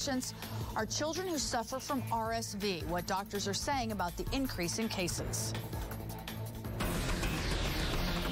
Patients are children who suffer from RSV, what doctors are saying about the increase in cases.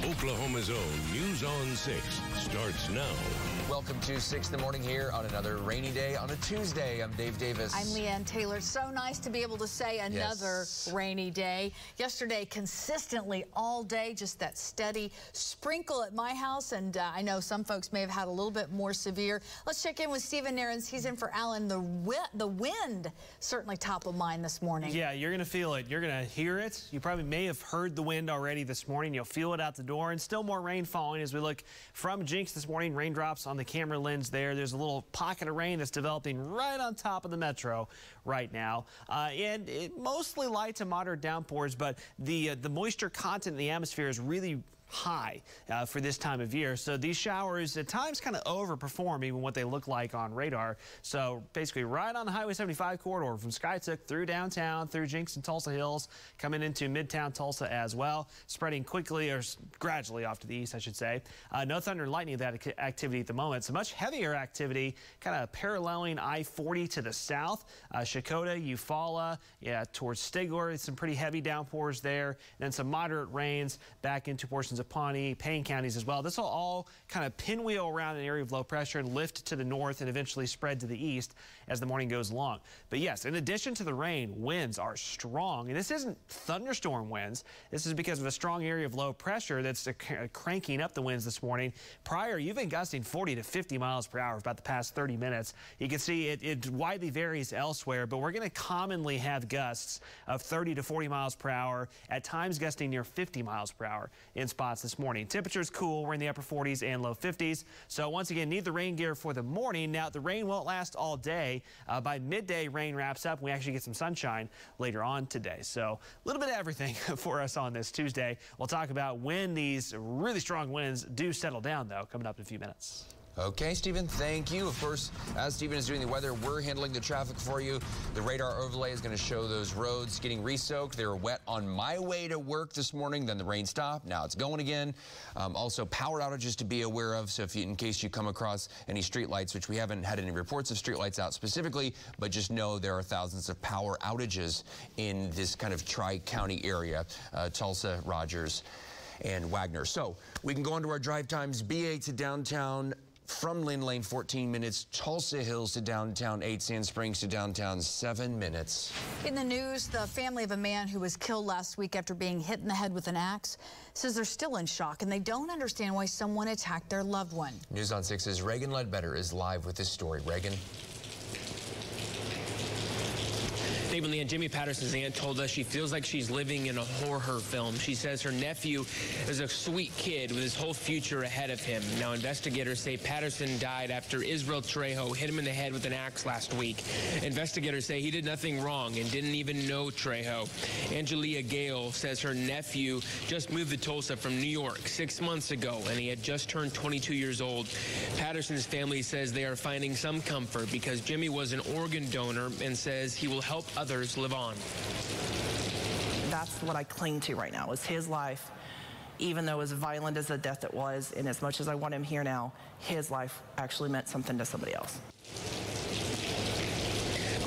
Oklahoma's own News on 6 starts now. Welcome to 6 in the morning here on another rainy day on a Tuesday. I'm Dave Davis. I'm Leanne Taylor. So nice to be able to say another Yes. rainy day. Yesterday, consistently all day, just that steady sprinkle at my house. And uh, I know some folks may have had a little bit more severe. Let's check in with Stephen Nehrenz. He's in for Alan. The, wi- the wind certainly top of mind this morning. Yeah, you're going to feel it. You're going to hear it. You probably may have heard the wind already this morning. You'll feel it out the door, and still more rain falling as we look from Jenks this morning. Raindrops on the camera lens there. There's a little pocket of rain that's developing right on top of the metro right now. Uh, and it, mostly light to moderate downpours, but the, uh, the moisture content in the atmosphere is really high uh, for this time of year. So these showers at times kind of overperform even what they look like on radar. So basically right on the Highway 75 corridor from Skiatook through downtown, through Jenks and Tulsa Hills, coming into Midtown Tulsa as well, spreading quickly or gradually off to the east, I should say. Uh, no thunder and lightning of that activity at the moment. So much heavier activity kind of paralleling I-40 to the south. Uh, Checotah, Eufaula, yeah, towards Stigler, some pretty heavy downpours there. And then some moderate rains back into portions of Pawnee, Payne counties as well. This will all kind of pinwheel around an area of low pressure and lift to the north and eventually spread to the east as the morning goes along. But yes, in addition to the rain, winds are strong. And this isn't thunderstorm winds. This is because of a strong area of low pressure that's cranking up the winds this morning. Pryor, you've been gusting 40 to 50 miles per hour for about the past 30 minutes. You can see it, it widely varies elsewhere, but we're going to commonly have gusts of 30 to 40 miles per hour, at times gusting near 50 miles per hour in spots this morning. Temperatures cool. We're in the upper 40s and low 50s. So once again, need the rain gear for the morning. Now, the rain won't last all day. Uh, by midday, rain wraps up. We actually get some sunshine later on today. So a little bit of everything for us on this Tuesday. We'll talk about when these really strong winds do settle down, though, coming up in a few minutes. Okay, Stephen, thank you. Of course, as Stephen is doing the weather, we're handling the traffic for you. The radar overlay is going to show those roads getting re-soaked. They were wet on my way to work this morning. Then the rain stopped. Now it's going again. Um, also, power outages to be aware of. So if you, in case you come across any streetlights, which we haven't had any reports of streetlights out specifically, but just know there are thousands of power outages in this kind of tri-county area, uh, Tulsa, Rogers, and Wagoner. So we can go on to our drive times. BA to downtown from Lynn Lane, 14 minutes. Tulsa Hills to downtown, 8 Sand Springs to downtown, 7 minutes. In the news, the family of a man who was killed last week after being hit in the head with an axe says they're still in shock and they don't understand why someone attacked their loved one. News on 6's Reagan Ledbetter is live with this story. Reagan. Dave and Leanne, Jimmy Patterson's aunt told us she feels like she's living in a horror film. She says her nephew is a sweet kid with his whole future ahead of him. Now, investigators say Patterson died after Israel Trejo hit him in the head with an axe last week. Investigators say he did nothing wrong and didn't even know Trejo. Angelia Gale says her nephew just moved to Tulsa from New York six months ago, and he had just turned 22 years old. Patterson's family says they are finding some comfort because Jimmy was an organ donor and says he will help others live on. that's what I cling to right now is his life. Even though as violent as the death it was, and as much as I want him here now, his life actually meant something to somebody else.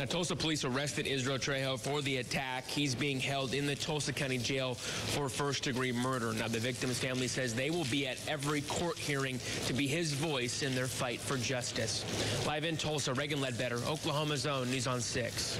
Now, Tulsa police arrested Israel Trejo for the attack. He's being held in the Tulsa County Jail for first degree murder. Now, the victim's family says they will be at every court hearing to be his voice in their fight for justice. Live in Tulsa, Reagan Ledbetter, Oklahoma's own News on 6.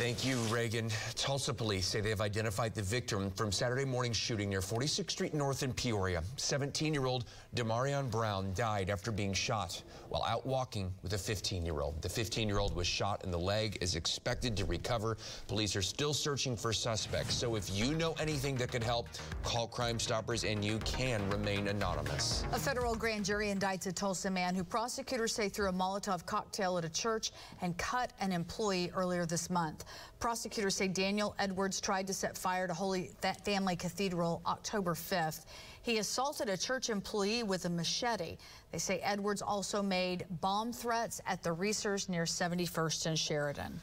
Thank you, Reagan. Tulsa police say they have identified the victim from Saturday morning shooting near 46th Street North in Peoria. 17-year-old Demarion Brown died after being shot while out walking with a 15-year-old. The 15-year-old was shot in the leg, is expected to recover. Police are still searching for suspects. So if you know anything that could help, call Crime Stoppers and you can remain anonymous. A federal grand jury indicts a Tulsa man who prosecutors say threw a Molotov cocktail at a church and cut an employee earlier this month. Prosecutors say Daniel Edwards tried to set fire to Holy Family Cathedral October 5th. He assaulted a church employee with a machete. They say Edwards also made bomb threats at the Reasor's near 71st and Sheridan.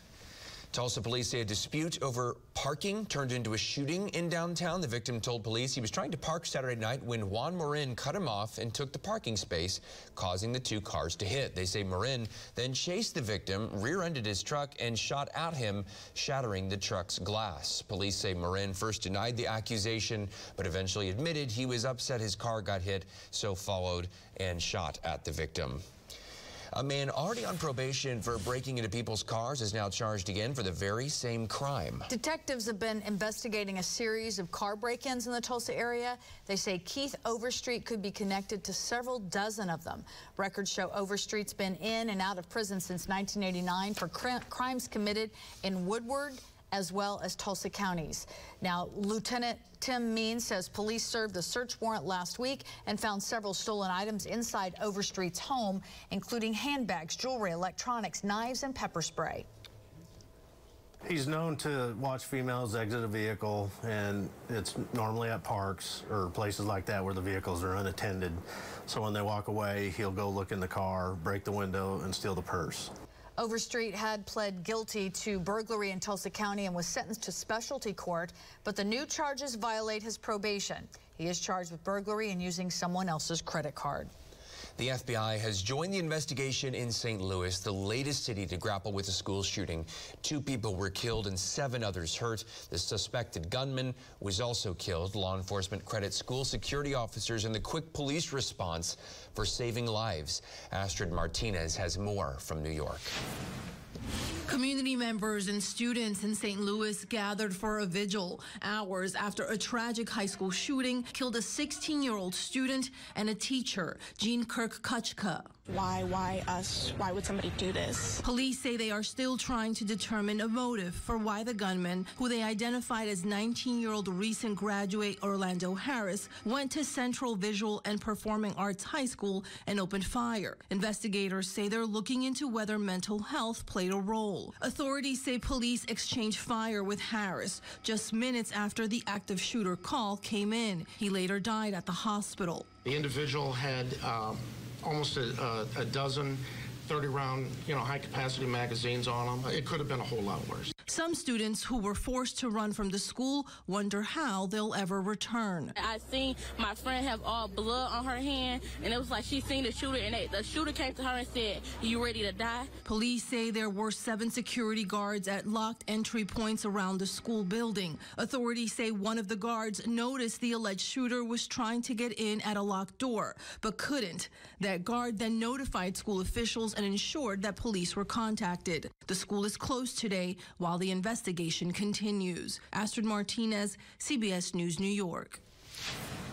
Tulsa police say a dispute over parking turned into a shooting in downtown. The victim told police he was trying to park Saturday night when Juan Marin cut him off and took the parking space, causing the two cars to hit. They say Marin then chased the victim, rear-ended his truck, and shot at him, shattering the truck's glass. Police say Marin first denied the accusation, but eventually admitted he was upset his car got hit, so followed and shot at the victim. A man already on probation for breaking into people's cars is now charged again for the very same crime. Detectives have been investigating a series of car break-ins in the Tulsa area. They say Keith Overstreet could be connected to several dozen of them. Records show Overstreet's been in and out of prison since 1989 for crimes committed in Woodward, as well as Tulsa counties. Now, Lieutenant Tim Means says police served a search warrant last week and found several stolen items inside Overstreet's home, including handbags, jewelry, electronics, knives, and pepper spray. He's known to watch females exit a vehicle, and it's normally at parks or places like that where the vehicles are unattended. So when they walk away, he'll go look in the car, break the window, and steal the purse. Overstreet had pled guilty to burglary in Tulsa County and was sentenced to specialty court, but the new charges violate his probation. He is charged with burglary and using someone else's credit card. The FBI has joined the investigation in St. Louis, the latest city to grapple with a school shooting. Two people were killed and seven others hurt. The suspected gunman was also killed. Law enforcement credits school security officers and the quick police response for saving lives. Astrid Martinez has more from New York. Community members and students in St. Louis gathered for a vigil hours after a tragic high school shooting killed a 16 year old student and a teacher, Jean Kirk Kuczka. Why, why us? Why would somebody do this? Police say they are still trying to determine a motive for why the gunman, who they identified as 19 year old recent graduate Orlando Harris, went to Central Visual and Performing Arts High School and opened fire. Investigators say they're looking into whether mental health played a role. Authorities say police exchanged fire with Harris just minutes after the active shooter call came in. He later died at the hospital. The individual had um, almost a, a, a dozen 30 round, you know, high capacity magazines on them. It could have been a whole lot worse. Some students who were forced to run from the school wonder how they'll ever return. I seen my friend have all blood on her hand, and it was like she seen the shooter, and they, the shooter came to her and said, "You ready to die?" Police say there were seven security guards at locked entry points around the school building. Authorities say one of the guards noticed the alleged shooter was trying to get in at a locked door, but couldn't. That guard then notified school officials and ensured that police were contacted. The school is closed today while the investigation continues. Astrid Martinez, CBS News, New York.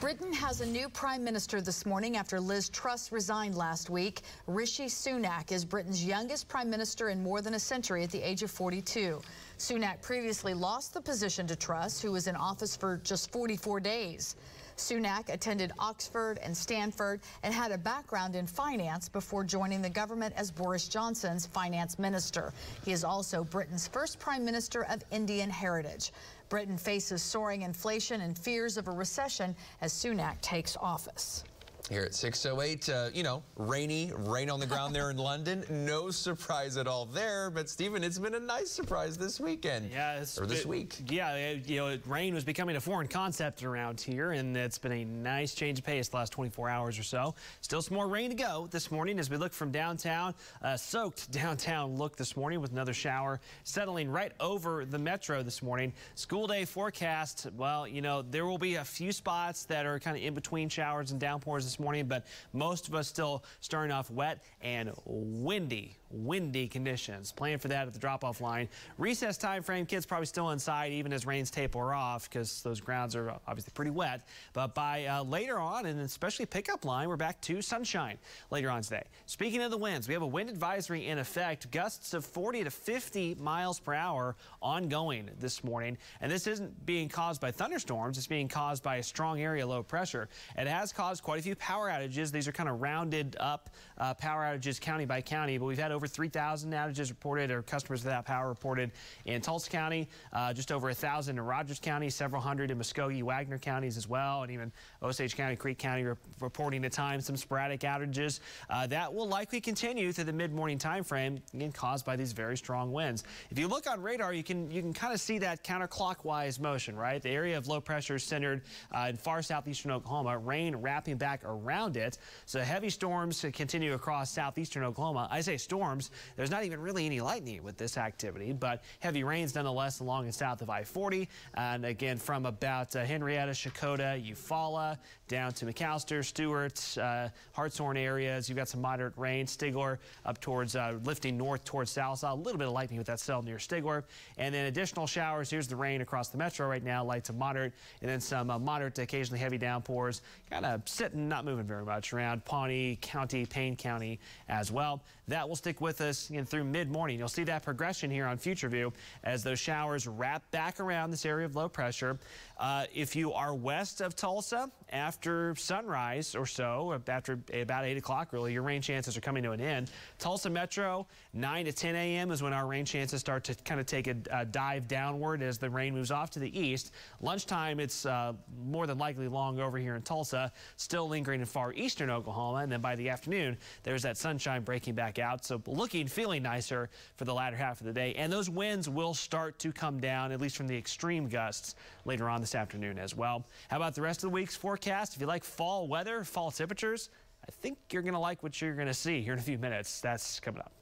Britain has a new prime minister this morning after Liz Truss resigned last week. Rishi Sunak is Britain's youngest prime minister in more than a century at the age of 42. Sunak previously lost the position to Truss, who was in office for just 44 days. Sunak attended Oxford and Stanford and had a background in finance before joining the government as Boris Johnson's finance minister. He is also Britain's first prime minister of Indian heritage. Britain faces soaring inflation and fears of a recession as Sunak takes office. Here at 608, uh, you know, rainy, rain on the ground there in London. No surprise at all there. But, Stephen, it's been a nice surprise this weekend. Yeah. It's or this been, week. Yeah, it, you know, rain was becoming a foreign concept around here, and it's been a nice change of pace the last 24 hours or so. Still some more rain to go this morning as we look from downtown. Uh, soaked downtown look this morning with another shower settling right over the metro this morning. School day forecast, well, you know, there will be a few spots that are kind of in between showers and downpours this morning, but most of us still starting off wet and windy windy conditions. Plan for that at the drop-off line. Recess time frame, kids probably still inside even as rains taper off because those grounds are obviously pretty wet. But by uh, later on, and especially pickup line, we're back to sunshine later on today. Speaking of the winds, we have a wind advisory in effect. Gusts of 40 to 50 miles per hour ongoing this morning. And this isn't being caused by thunderstorms. It's being caused by a strong area low pressure. It has caused quite a few power outages. These are kind of rounded up uh, power outages county by county, but we've had over over 3,000 outages reported or customers without power reported in Tulsa County, uh, just over a thousand in Rogers County, several hundred in Muskogee, Wagoner counties as well, and even Osage County, Creek County re reporting at times some sporadic outages. Uh, that will likely continue through the mid-morning time frame, again caused by these very strong winds. If you look on radar, you can you can kind of see that counterclockwise motion, right? The area of low pressure is centered uh, in far southeastern Oklahoma, rain wrapping back around it. So heavy storms continue across southeastern Oklahoma. I say storms, there's not even really any lightning with this activity, but heavy rains nonetheless along and south of I-40. And again, from about uh, Henryetta, Checotah, Eufaula, down to McAlester, Stuart, uh, Hartshorne areas. You've got some moderate rain. Stigler up towards, uh, lifting north towards South. A little bit of lightning with that cell near Stigler. And then additional showers. Here's the rain across the metro right now, light to moderate. And then some uh, moderate to occasionally heavy downpours. Kind of sitting, not moving very much around Pawnee County, Payne County as well. That will stick with us again, through mid-morning. You'll see that progression here on Future View as those showers wrap back around this area of low pressure. Uh, if you are west of Tulsa, after sunrise or so, after about 8 o'clock, really, your rain chances are coming to an end. Tulsa Metro, 9 to 10 a.m. is when our rain chances start to kind of take a, a, dive downward as the rain moves off to the east. Lunchtime, it's uh, more than likely long over here in Tulsa, still lingering in far eastern Oklahoma. And then by the afternoon, there's that sunshine breaking back out. So looking, feeling nicer for the latter half of the day. And those winds will start to come down, at least from the extreme gusts later on this afternoon as well. How about the rest of the week's forecast? If you like fall weather, fall temperatures, I think you're going to like what you're going to see here in a few minutes. That's coming up.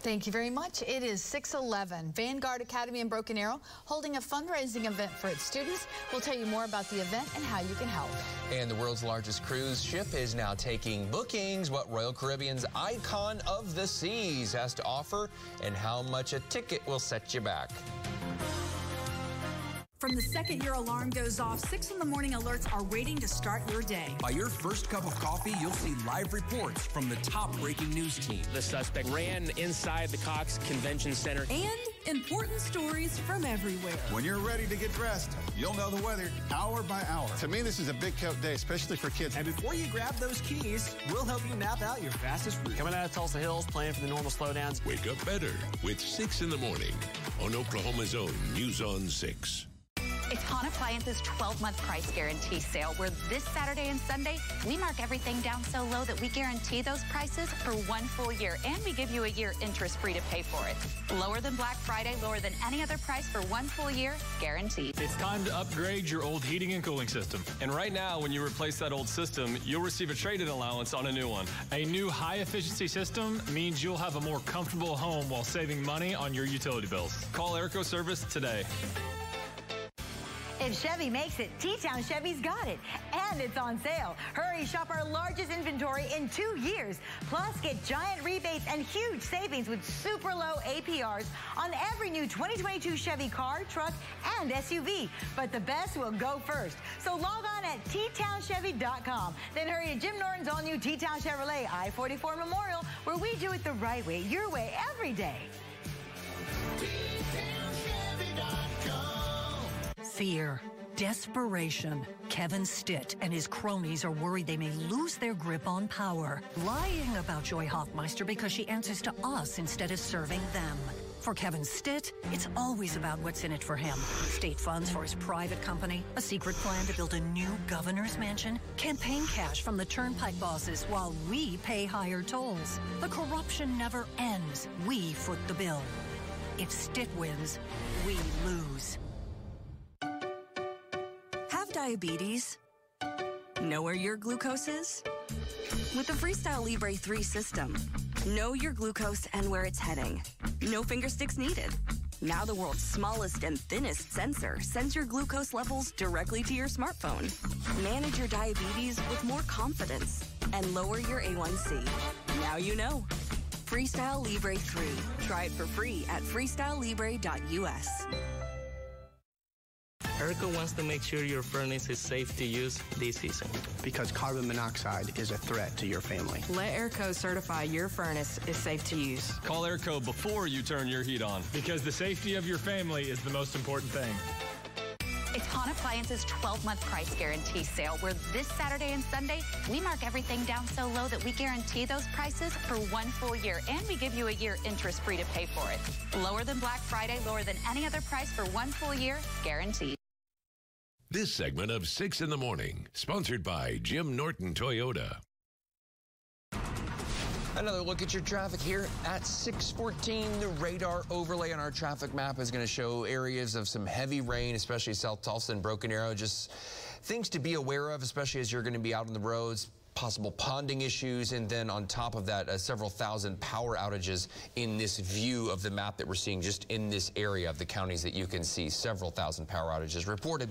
Thank you very much. It is 611. Vanguard Academy in Broken Arrow holding a fundraising event for its students. We'll tell you more about the event and how you can help. And the world's largest cruise ship is now taking bookings. What Royal Caribbean's Icon of the Seas has to offer and how much a ticket will set you back. From the second your alarm goes off, 6 in the morning alerts are waiting to start your day. By your first cup of coffee, you'll see live reports from the top breaking news team. The suspect ran inside the Cox Convention Center. And important stories from everywhere. When you're ready to get dressed, you'll know the weather hour by hour. To me, this is a big coat day, especially for kids. And before you grab those keys, we'll help you map out your fastest route. Coming out of Tulsa Hills, playing for the normal slowdowns. Wake up better with 6 in the morning on Oklahoma's own News on 6. It's Hahn Appliance's 12-month price guarantee sale, where this Saturday and Sunday, we mark everything down so low that we guarantee those prices for one full year, and we give you a year interest-free to pay for it. Lower than Black Friday, lower than any other price for one full year, guaranteed. It's time to upgrade your old heating and cooling system. And right now, when you replace that old system, you'll receive a trade-in allowance on a new one. A new high-efficiency system means you'll have a more comfortable home while saving money on your utility bills. Call Airco Service today. If Chevy makes it, T-Town Chevy's got it. And it's on sale. Hurry, shop our largest inventory in two years. Plus, get giant rebates and huge savings with super low APRs on every new 2022 Chevy car, truck, and SUV. But the best will go first. So log on at T-TownChevy.com. Then hurry to Jim Norton's all-new T-Town Chevrolet I-44 Memorial, where we do it the right way, your way, every day. Fear. Desperation. Kevin Stitt and his cronies are worried they may lose their grip on power, lying about Joy Hoffmeister because she answers to us instead of serving them. For Kevin Stitt, it's always about what's in it for him. State funds for his private company, a secret plan to build a new governor's mansion, campaign cash from the turnpike bosses while we pay higher tolls. The corruption never ends. We foot the bill. If Stitt wins, we lose. Diabetes? Know where your glucose is? With the Freestyle Libre 3 system, know your glucose and where it's heading. No finger sticks needed. Now the world's smallest and thinnest sensor sends your glucose levels directly to your smartphone. Manage your diabetes with more confidence and lower your A1C. Now you know. Freestyle Libre 3. Try it for free at freestylelibre.us. Airco wants to make sure your furnace is safe to use this season. Because carbon monoxide is a threat to your family. Let Airco certify your furnace is safe to use. Call Airco before you turn your heat on. Because the safety of your family is the most important thing. It's Hahn Appliances 12-month price guarantee sale, where this Saturday and Sunday, we mark everything down so low that we guarantee those prices for one full year, and we give you a year interest-free to pay for it. Lower than Black Friday, lower than any other price for one full year, guaranteed. This segment of 6 in the Morning, sponsored by Jim Norton Toyota. Another look at your traffic here at 614. The radar overlay on our traffic map is going to show areas of some heavy rain, especially South Tulsa and Broken Arrow. Just things to be aware of, especially as you're going to be out on the roads possible ponding issues, and then on top of that, uh, several thousand power outages in this view of the map that we're seeing just in this area of the counties that you can see. Several thousand power outages reported.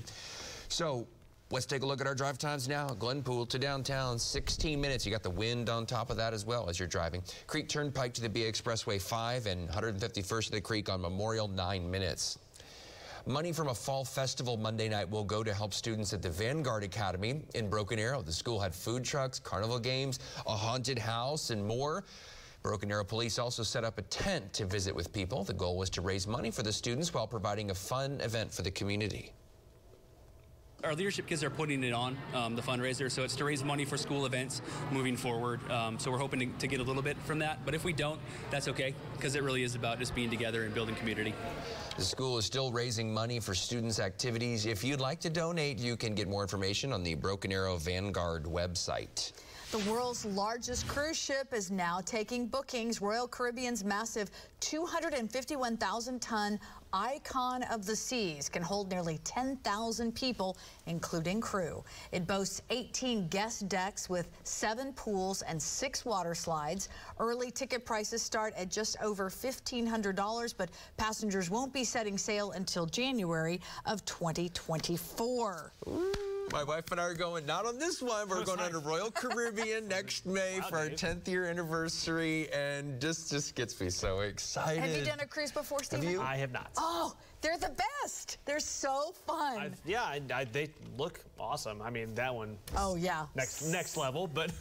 So Let's take a look at our drive times now. Glenpool to downtown, 16 minutes. You got the wind on top of that as well as you're driving. Creek Turnpike to the BA Expressway, 5, and 151st to the Creek on Memorial, 9 minutes. Money from a fall festival Monday night will go to help students at the Vanguard Academy in Broken Arrow. The school had food trucks, carnival games, a haunted house, and more. Broken Arrow Police also set up a tent to visit with people. The goal was to raise money for the students while providing a fun event for the community our leadership kids are putting it on, um, the fundraiser, so it's to raise money for school events moving forward. Um, so we're hoping to, to, get a little bit from that, but if we don't, that's okay, because it really is about just being together and building community. The school is still raising money for students' activities. If you'd like to donate, you can get more information on the Broken Arrow Vanguard website. The world's largest cruise ship is now taking bookings. Royal Caribbean's massive 251,000 ton Icon of the Seas can hold nearly 10,000 people, including crew. It boasts 18 guest decks with seven pools and six water slides. Early ticket prices start at just over $1,500, but passengers won't be setting sail until January of 2024. Ooh. My wife and I are going, not on this one, we're going on to Royal Caribbean next May wow, for our 10th year anniversary, and just just gets me so excited. Have you done a cruise before, Stephen? Have you? I have not. Oh, they're the best. They're so fun. I've, yeah, I, I, they look awesome. I mean, that one. Oh yeah. Next next level, but.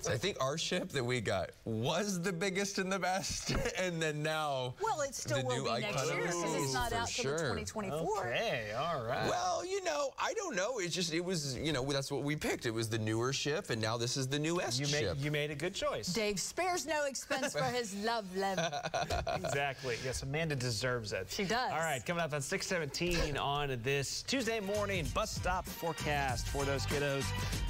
so I think our ship that we got was the biggest and the best, and then now. Well, it still will be next year because it's not out sure. till 2024. Okay, all right. Well, you know, I don't know. It's just it was you know that's what we picked. It was the newer ship, and now this is the newest you ship. Made, you made a good choice. Dave spares no expense for his love level. exactly. Yes, Amanda deserves it. She does. All right, coming up at 617 on this Tuesday morning bus stop forecast for those kiddos.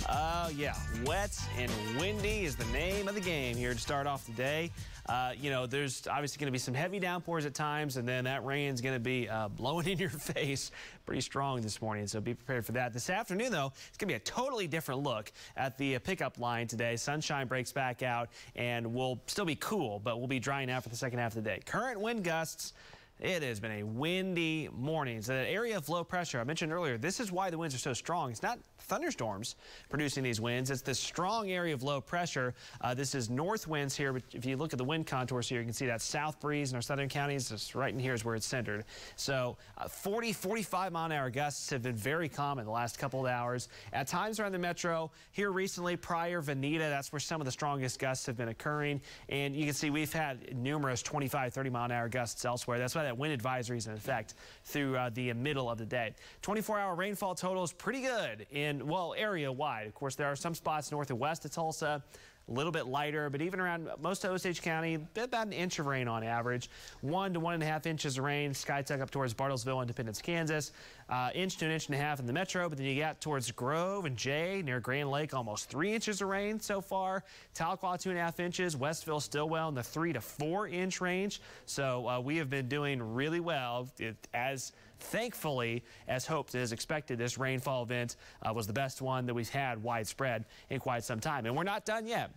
Uh, yeah, wet and windy is the name of the game here to start off the day. Uh, you know, there's obviously going to be some heavy downpours at times, and then that rain's going to be uh, blowing in your face pretty strong this morning, so be prepared for that. This afternoon, though, it's going to be a totally different look at the uh, pickup line today. Sunshine breaks back out, and we'll still be cool, but we'll be drying out for the second half of the day. Current wind gusts it has been a windy morning. So that area of low pressure I mentioned earlier, this is why the winds are so strong. It's not thunderstorms producing these winds. It's this strong area of low pressure. Uh, this is north winds here, but if you look at the wind contours here, you can see that south breeze in our southern counties. Just right in here is where it's centered. So uh, 40, 45 mile an hour gusts have been very common the last couple of hours. At times around the metro, here recently, Pryor Vinita, that's where some of the strongest gusts have been occurring. And you can see we've had numerous 25, 30 mile an hour gusts elsewhere. That's why that wind advisory is in effect through uh, the middle of the day. 24-hour rainfall total is pretty good in, well, area-wide. Of course, there are some spots north and west of Tulsa a little bit lighter, but even around most of Osage County, about an inch of rain on average. One to one and a half inches of rain. Skiatook up towards Bartlesville, Independence, Kansas. Uh, inch to an inch and a half in the metro, but then you got towards Grove and Jay near Grand Lake, almost three inches of rain so far. Tahlequah, two and a half inches. Westville, Stilwell in the three to four inch range. So uh, we have been doing really well it, as thankfully, as hoped as expected, this rainfall event uh, was the best one that we've had widespread in quite some time. And we're not done yet.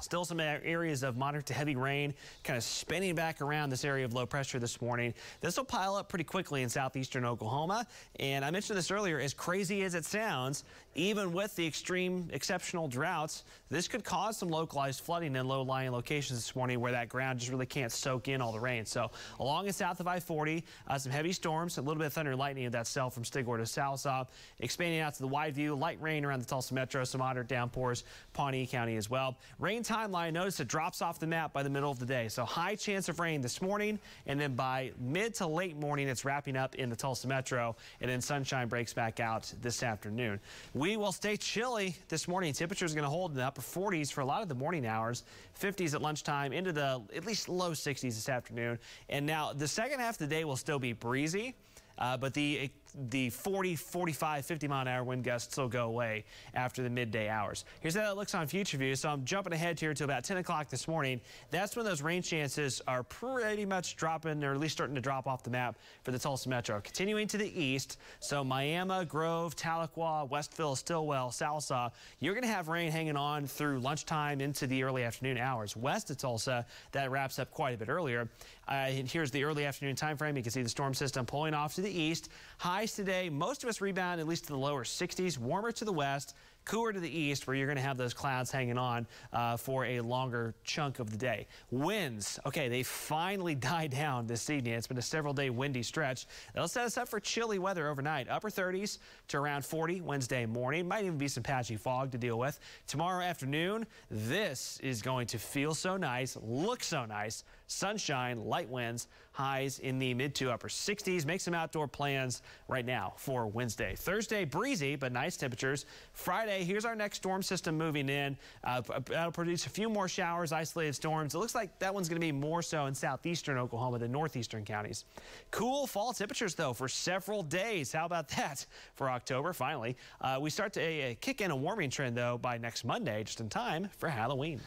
Still some areas of moderate to heavy rain kind of spinning back around this area of low pressure this morning. This will pile up pretty quickly in southeastern Oklahoma. And I mentioned this earlier, as crazy as it sounds, even with the extreme exceptional droughts, this could cause some localized flooding in low-lying locations this morning where that ground just really can't soak in all the rain. So along and south of I-40, uh, some heavy storms, a little bit of thunder and lightning of that cell from Stigler to Sallisaw, expanding out to the wide view, light rain around the Tulsa metro, some moderate downpours, Pawnee County as well. Rain timeline, notice it drops off the map by the middle of the day. So high chance of rain this morning, and then by mid to late morning, it's wrapping up in the Tulsa Metro, and then sunshine breaks back out this afternoon. We will stay chilly this morning. Temperatures going to hold in the upper 40s for a lot of the morning hours, 50s at lunchtime, into the at least low 60s this afternoon. And now the second half of the day will still be breezy. Uh, but the the 40, 45, 50 mile an hour wind gusts will go away after the midday hours. Here's how it looks on future view. So I'm jumping ahead here to about 10 o'clock this morning. That's when those rain chances are pretty much dropping, or at least starting to drop off the map for the Tulsa Metro. Continuing to the east, so Miami, Grove, Tahlequah, Westville, Stilwell, Salsa, you're going to have rain hanging on through lunchtime into the early afternoon hours. West of Tulsa, that wraps up quite a bit earlier. Uh, here's the early afternoon time frame. You can see the storm system pulling off to the east. Highs today, most of us rebound at least to the lower 60s, warmer to the west cooler to the east where you're going to have those clouds hanging on uh, for a longer chunk of the day. Winds, okay, they finally die down this evening. It's been a several day windy stretch. That'll set us up for chilly weather overnight. Upper 30s to around 40 Wednesday morning. Might even be some patchy fog to deal with. Tomorrow afternoon, this is going to feel so nice, look so nice. Sunshine, light winds, highs in the mid to upper 60s. Make some outdoor plans right now for Wednesday. Thursday, breezy, but nice temperatures. Friday, here's our next storm system moving in. Uh, that'll produce a few more showers, isolated storms. It looks like that one's going to be more so in southeastern Oklahoma than northeastern counties. Cool fall temperatures, though, for several days. How about that for October? Finally, uh, we start to uh, kick in a warming trend, though, by next Monday, just in time for Halloween.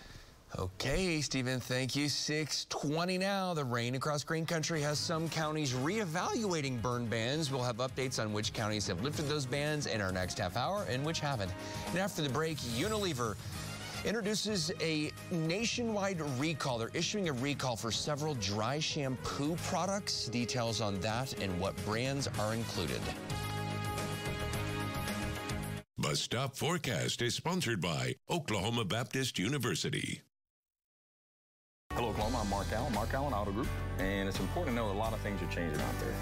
Okay, Stephen, thank you. 620 now. The rain across Green Country has some counties reevaluating burn bans. We'll have updates on which counties have lifted those bans in our next half hour and which haven't. And after the break, Unilever introduces a nationwide recall. They're issuing a recall for several dry shampoo products. Details on that and what brands are included. Bus Stop Forecast is sponsored by Oklahoma Baptist University. Hello, Oklahoma. I'm Mark Allen, Mark Allen Auto Group, and it's important to know that a lot of things are changing out there.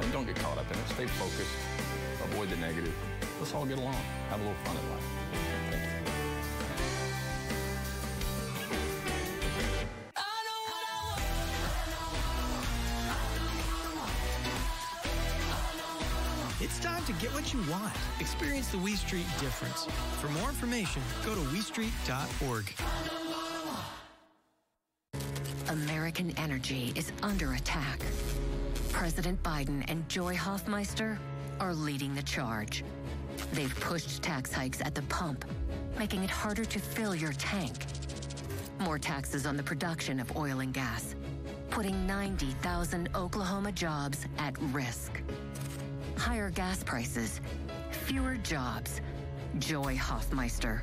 And don't get caught up in it. Stay focused. Avoid the negative. Let's all get along. Have a little fun in life. Thank you. It's time to get what you want. Experience the We Street difference. For more information, go to WeStreet.org. American energy is under attack. President Biden and Joy Hoffmeister are leading the charge. They've pushed tax hikes at the pump, making it harder to fill your tank. More taxes on the production of oil and gas, putting 90,000 Oklahoma jobs at risk. Higher gas prices, fewer jobs. Joy Hoffmeister.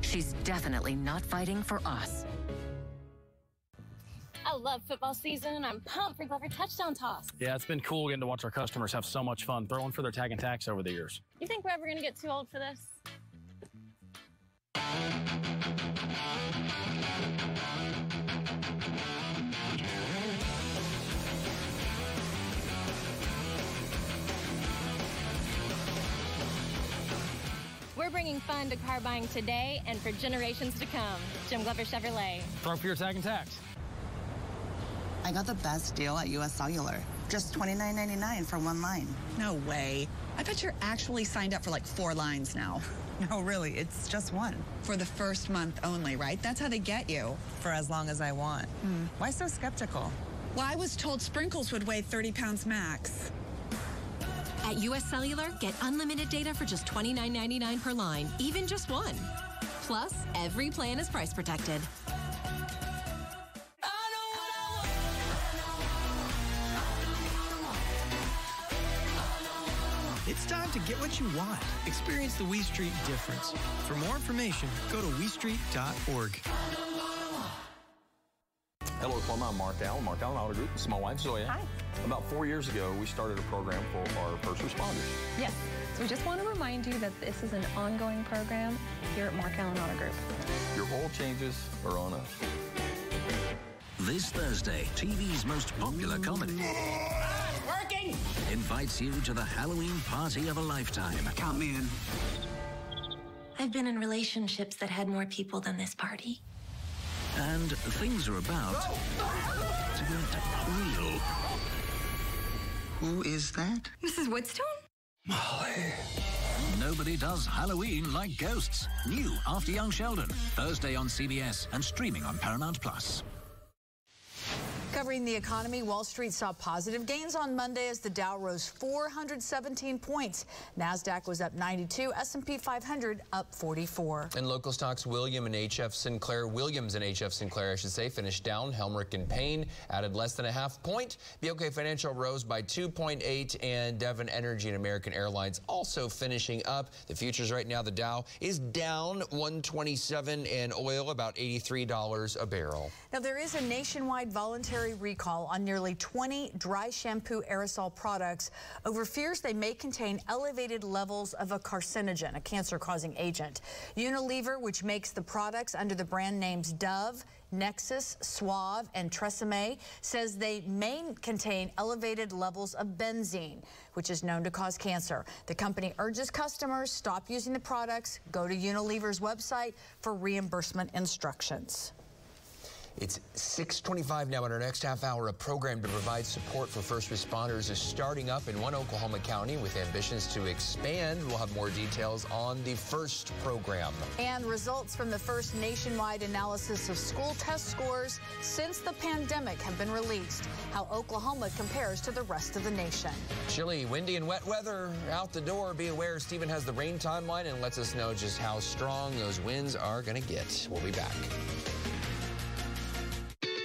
She's definitely not fighting for us. Love football season. And I'm pumped for Glover touchdown toss. Yeah, it's been cool getting to watch our customers have so much fun throwing for their tag and tax over the years. You think we're ever going to get too old for this? We're bringing fun to car buying today and for generations to come. Jim Glover Chevrolet. Throw for your tag and tax. I got the best deal at US Cellular. Just $29.99 for one line. No way. I bet you're actually signed up for like four lines now. No, really, it's just one. For the first month only, right? That's how they get you. For as long as I want. Hmm. Why so skeptical? Well, I was told sprinkles would weigh 30 pounds max. At US Cellular, get unlimited data for just $29.99 per line, even just one. Plus, every plan is price protected. It's time to get what you want. Experience the We Street difference. For more information, go to WeStreet.org. Hello, Oklahoma. I'm Mark Allen, Mark Allen Auto Group. This is my wife, Zoya. Hi. About four years ago, we started a program for our first responders. Yes. So we just want to remind you that this is an ongoing program here at Mark Allen Auto Group. Your oil changes are on us. This Thursday, TV's most popular comedy Working! invites you to the Halloween party of a lifetime. Count me in. I've been in relationships that had more people than this party. And things are about to get real. Who is that? Mrs. Woodstone? Molly. Nobody does Halloween like ghosts. New after Young Sheldon. Thursday on CBS and streaming on Paramount Plus. Covering the economy, Wall Street saw positive gains on Monday as the Dow rose 417 points. Nasdaq was up 92, S&P 500 up 44. And local stocks, William and HF Sinclair, Williams and HF Sinclair, I should say, finished down. Helmerich and Payne added less than a half point. BOK Financial rose by 2.8, and Devon Energy and American Airlines also finishing up. The futures right now, the Dow is down 127, and oil about $83 a barrel. Now there is a nationwide voluntary recall on nearly 20 dry shampoo aerosol products over fears they may contain elevated levels of a carcinogen, a cancer-causing agent. Unilever, which makes the products under the brand names Dove, Nexxus, Suave, and Tresemme, says they may contain elevated levels of benzene, which is known to cause cancer. The company urges customers stop using the products, go to Unilever's website for reimbursement instructions. It's 625 now in our next half hour. A program to provide support for first responders is starting up in one Oklahoma county with ambitions to expand. We'll have more details on the first program. And results from the first nationwide analysis of school test scores since the pandemic have been released. How Oklahoma compares to the rest of the nation. Chilly, windy, and wet weather out the door. Be aware, Stephen has the rain timeline and lets us know just how strong those winds are going to get. We'll be back.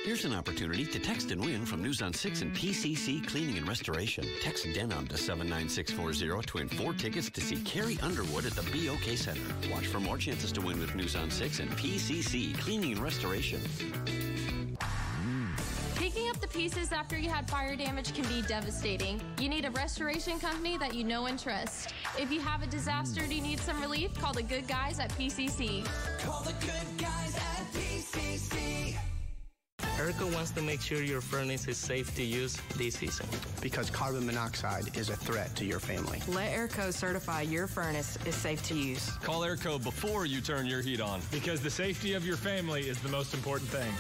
Here's an opportunity to text and win from News on 6 and PCC Cleaning and Restoration. Text Denim to 79640 to win four tickets to see Carrie Underwood at the BOK Center. Watch for more chances to win with News on 6 and PCC Cleaning and Restoration. Picking up the pieces after you had fire damage can be devastating. You need a restoration company that you know and trust. If you have a disaster and you need some relief, call the good guys at PCC. Call the good guys at PCC. Airco wants to make sure your furnace is safe to use this season. Because carbon monoxide is a threat to your family. Let Airco certify your furnace is safe to use. Call Airco before you turn your heat on. Because the safety of your family is the most important thing.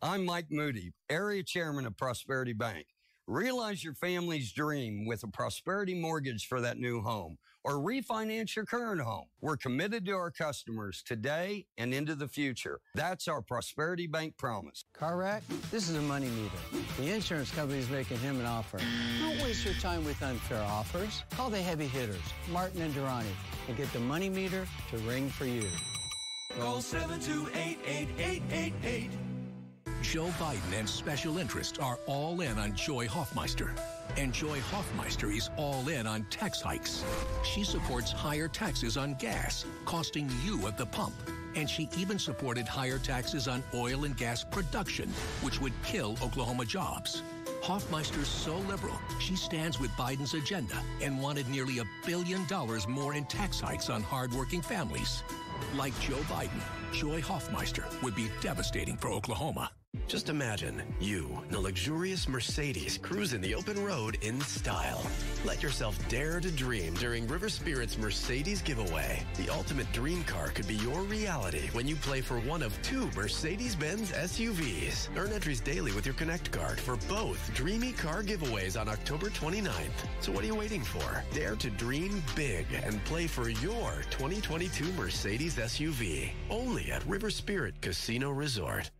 I'm Mike Moody, area chairman of Prosperity Bank. Realize your family's dream with a Prosperity mortgage for that new home or refinance your current home. We're committed to our customers today and into the future. That's our Prosperity Bank promise. Car wreck? This is a money meter. The insurance company's making him an offer. Don't waste your time with unfair offers. Call the heavy hitters, Martin and Durrani, and get the money meter to ring for you. Call 7288888. Joe Biden and special interests are all in on Joy Hoffmeister. And Joy Hoffmeister is all in on tax hikes. She supports higher taxes on gas, costing you at the pump. And she even supported higher taxes on oil and gas production, which would kill Oklahoma jobs. Hoffmeister's so liberal, she stands with Biden's agenda and wanted nearly a billion dollars more in tax hikes on hardworking families. Like Joe Biden, Joy Hoffmeister would be devastating for Oklahoma. Just imagine you in a luxurious Mercedes cruising the open road in style. Let yourself dare to dream during River Spirit's Mercedes giveaway. The ultimate dream car could be your reality when you play for one of two Mercedes-Benz SUVs. Earn entries daily with your Connect card for both dreamy car giveaways on October 29th. So what are you waiting for? Dare to dream big and play for your 2022 Mercedes SUV. Only at River Spirit Casino Resort.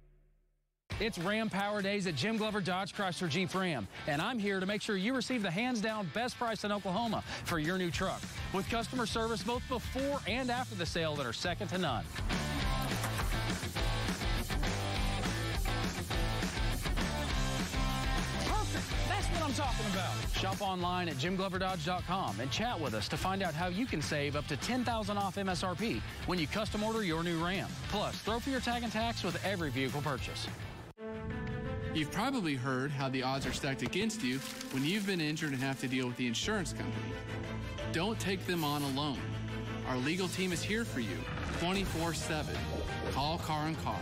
It's Ram Power Days at Jim Glover Dodge Chrysler Jeep Ram, and I'm here to make sure you receive the hands down best price in Oklahoma for your new truck, with customer service both before and after the sale that are second to none. Perfect. That's what I'm talking about. Shop online at jimgloverdodge.com and chat with us to find out how you can save up to 10000 off MSRP when you custom order your new Ram. Plus, throw for your tag and tax with every vehicle purchase. You've probably heard how the odds are stacked against you when you've been injured and have to deal with the insurance company. Don't take them on alone. Our legal team is here for you 24 7. Call Carr and Carr.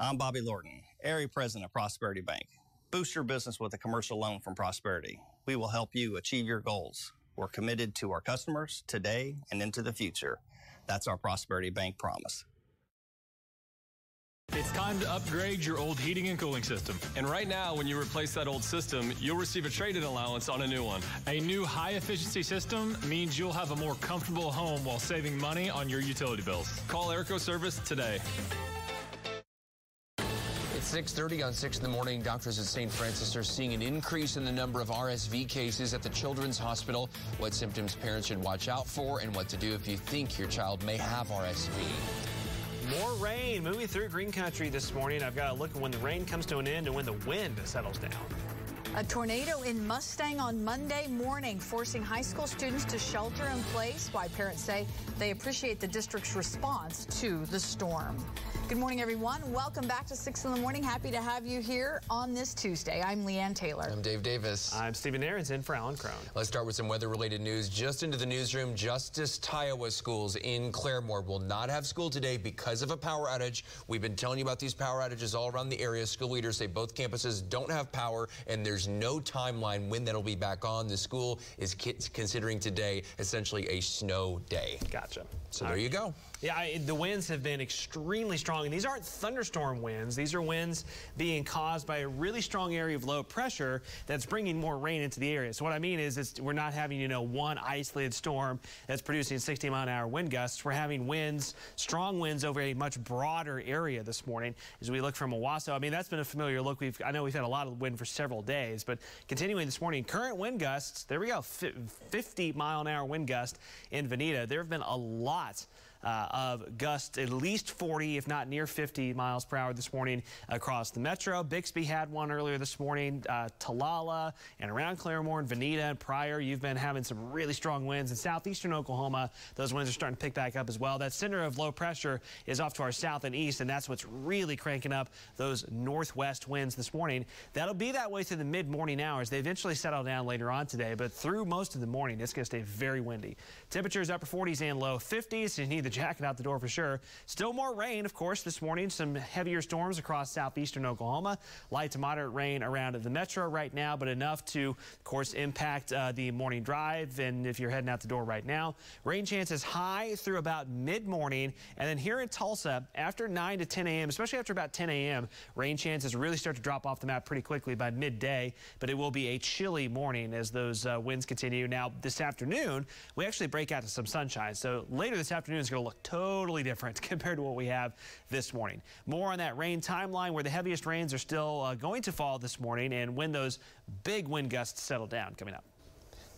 I'm Bobby Lorton, area president of Prosperity Bank. Boost your business with a commercial loan from Prosperity. We will help you achieve your goals. We're committed to our customers today and into the future. That's our Prosperity Bank promise. It's time to upgrade your old heating and cooling system. And right now, when you replace that old system, you'll receive a trade-in allowance on a new one. A new high-efficiency system means you'll have a more comfortable home while saving money on your utility bills. Call Airco Service today. It's 6.30 on 6 in the morning. Doctors at St. Francis are seeing an increase in the number of RSV cases at the Children's Hospital. What symptoms parents should watch out for and what to do if you think your child may have RSV. More rain moving through green country this morning. I've got to look at when the rain comes to an end and when the wind settles down. A tornado in Mustang on Monday morning, forcing high school students to shelter in place. Why parents say they appreciate the district's response to the storm. Good morning, everyone. Welcome back to 6 in the morning. Happy to have you here on this Tuesday. I'm Leanne Taylor. I'm Dave Davis. I'm Stephen Nehrenz in for Alan Crone. Let's start with some weather-related news. Just into the newsroom, Justus-Tiawah schools in Claremore will not have school today because of a power outage. We've been telling you about these power outages all around the area. School leaders say both campuses don't have power and there's no timeline when that'll be back on. The school is considering today essentially a snow day. Gotcha. So there you go. Yeah, I, the winds have been extremely strong, and these aren't thunderstorm winds. These are winds being caused by a really strong area of low pressure that's bringing more rain into the area. So what I mean is, we're not having you know one isolated storm that's producing 60 mile an hour wind gusts. We're having winds, strong winds over a much broader area this morning. As we look from Owasso, I mean that's been a familiar look. We've I know we've had a lot of wind for several days, but continuing this morning, current wind gusts. There we go, 50 mile an hour wind gust in Vinita. There have been a lot uh, of gusts at least 40, if not near 50 miles per hour this morning across the metro. Bixby had one earlier this morning. Uh, Talala and around Claremore and Vinita and Pryor, you've been having some really strong winds. In southeastern Oklahoma, those winds are starting to pick back up as well. That center of low pressure is off to our south and east, and that's what's really cranking up those northwest winds this morning. That'll be that way through the mid-morning hours. They eventually settle down later on today, but through most of the morning, it's going to stay very windy. Temperatures upper 40s and low 50s. You need the jacket out the door for sure. Still more rain, of course, this morning. Some heavier storms across southeastern Oklahoma. Light to moderate rain around the metro right now, but enough to, of course, impact uh, the morning drive. And if you're heading out the door right now, rain chances high through about mid-morning. And then here in Tulsa, after 9 to 10 a.m., especially after about 10 a.m., rain chances really start to drop off the map pretty quickly by midday. But it will be a chilly morning as those uh, winds continue. Now, this afternoon, we actually break out to some sunshine. So later this afternoon is going to look totally different compared to what we have this morning. More on that rain timeline where the heaviest rains are still uh, going to fall this morning and when those big wind gusts settle down coming up.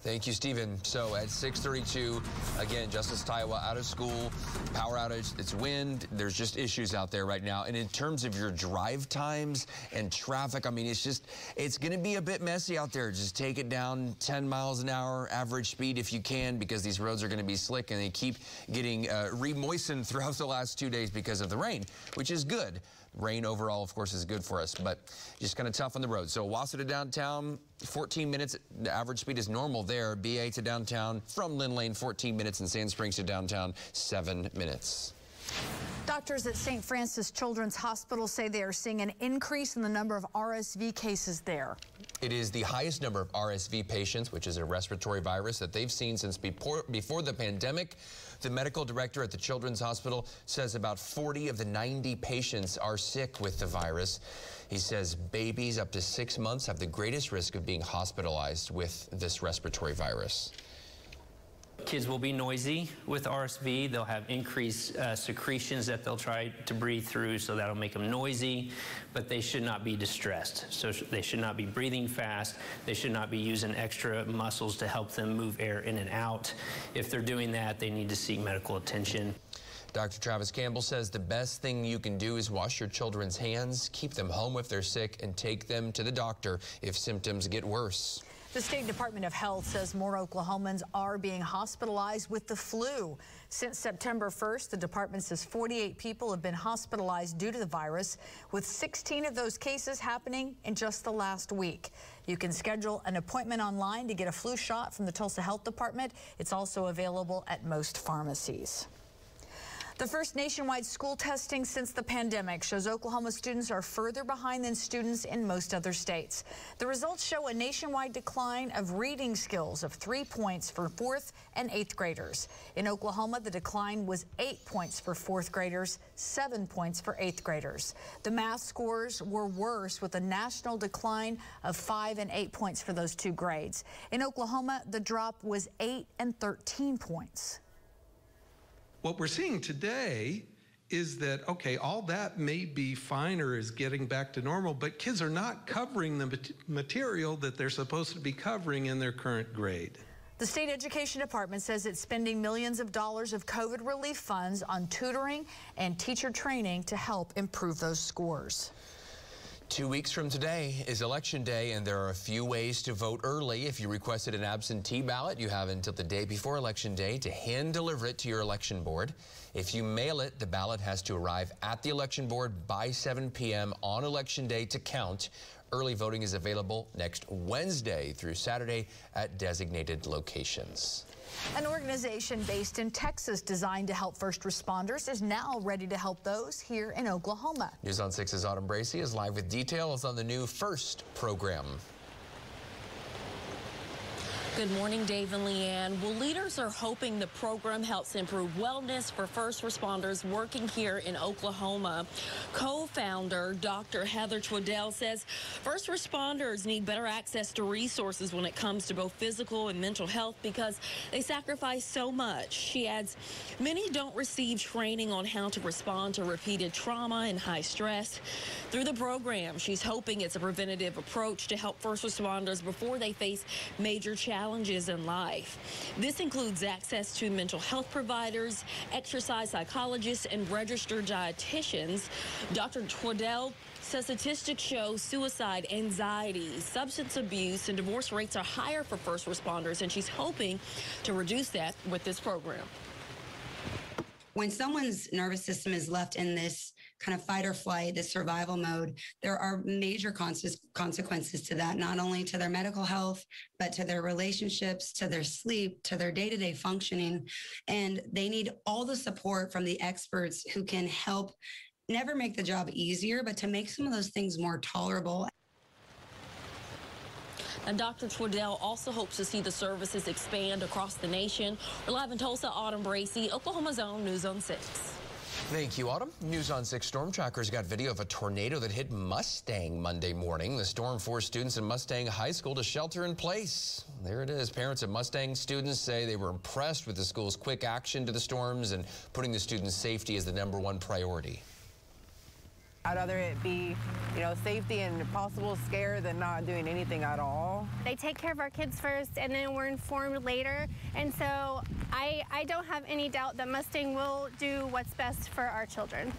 Thank you, Stephen. So at 632, again, Justus-Tiawah out of school, power outage, it's wind. There's just issues out there right now. And in terms of your drive times and traffic, I mean, it's just, it's going to be a bit messy out there. Just take it down 10 miles an hour average speed if you can, because these roads are going to be slick and they keep getting uh, re-moistened throughout the last two days because of the rain, which is good. Rain overall, of course, is good for us, but just kind of tough on the road. So Owasso to downtown, 14 minutes. The average speed is normal there. BA to downtown from Lynn Lane, 14 minutes, and Sand Springs to downtown, 7 minutes. Doctors at St. Francis Children's Hospital say they are seeing an increase in the number of RSV cases there. It is the highest number of RSV patients, which is a respiratory virus that they've seen since before, before the pandemic. The medical director at the Children's Hospital says about 40 of the 90 patients are sick with the virus. He says babies up to six months have the greatest risk of being hospitalized with this respiratory virus. Kids will be noisy with RSV. They'll have increased uh, secretions that they'll try to breathe through, so that'll make them noisy, but they should not be distressed. So sh they should not be breathing fast. They should not be using extra muscles to help them move air in and out. If they're doing that, they need to seek medical attention. Dr. Travis Campbell says the best thing you can do is wash your children's hands, keep them home if they're sick, and take them to the doctor if symptoms get worse. The State Department of Health says more Oklahomans are being hospitalized with the flu. Since September 1st, the department says 48 people have been hospitalized due to the virus, with 16 of those cases happening in just the last week. You can schedule an appointment online to get a flu shot from the Tulsa Health Department. It's also available at most pharmacies. The first nationwide school testing since the pandemic shows Oklahoma students are further behind than students in most other states. The results show a nationwide decline of reading skills of three points for fourth and eighth graders. In Oklahoma, the decline was eight points for fourth graders, seven points for eighth graders. The math scores were worse with a national decline of five and eight points for those two grades. In Oklahoma, the drop was eight and 13 points. What we're seeing today is that, okay, all that may be fine or is getting back to normal, but kids are not covering the material that they're supposed to be covering in their current grade. The state education department says it's spending millions of dollars of COVID relief funds on tutoring and teacher training to help improve those scores. Two weeks from today is election day, and there are a few ways to vote early. If you requested an absentee ballot, you have until the day before election day to hand deliver it to your election board. If you mail it, the ballot has to arrive at the election board by 7 p.m. on election day to count. Early voting is available next Wednesday through Saturday at designated locations. An organization based in Texas designed to help first responders is now ready to help those here in Oklahoma. News on 6's Autumn Bracey is live with details on the new FIRST program. Good morning, Dave and Leanne. Well, leaders are hoping the program helps improve wellness for first responders working here in Oklahoma. Co-founder Dr. Heather Twaddell says first responders need better access to resources when it comes to both physical and mental health because they sacrifice so much. She adds, many don't receive training on how to respond to repeated trauma and high stress. Through the program, she's hoping it's a preventative approach to help first responders before they face major challenges challenges in life. This includes access to mental health providers, exercise psychologists, and registered dietitians. Dr. Twaddell says statistics show suicide, anxiety, substance abuse, and divorce rates are higher for first responders, and she's hoping to reduce that with this program. When someone's nervous system is left in this kind of fight or flight, this survival mode, there are major consequences to that, not only to their medical health, but to their relationships, to their sleep, to their day to day functioning. And they need all the support from the experts who can help never make the job easier, but to make some of those things more tolerable. And Dr. Twaddell also hopes to see the services expand across the nation. We're live in Tulsa, Autumn Bracey, Oklahoma's own News on 6. Thank you, Autumn. News on 6 Storm Trackers got video of a tornado that hit Mustang Monday morning. The storm forced students in Mustang High School to shelter in place. There it is. Parents of Mustang students say they were impressed with the school's quick action to the storms and putting the students' safety as the number one priority. I'd rather it be, you know, safety and possible scare than not doing anything at all. They take care of our kids first and then we're informed later. And so I, I don't have any doubt that Mustang will do what's best for our children.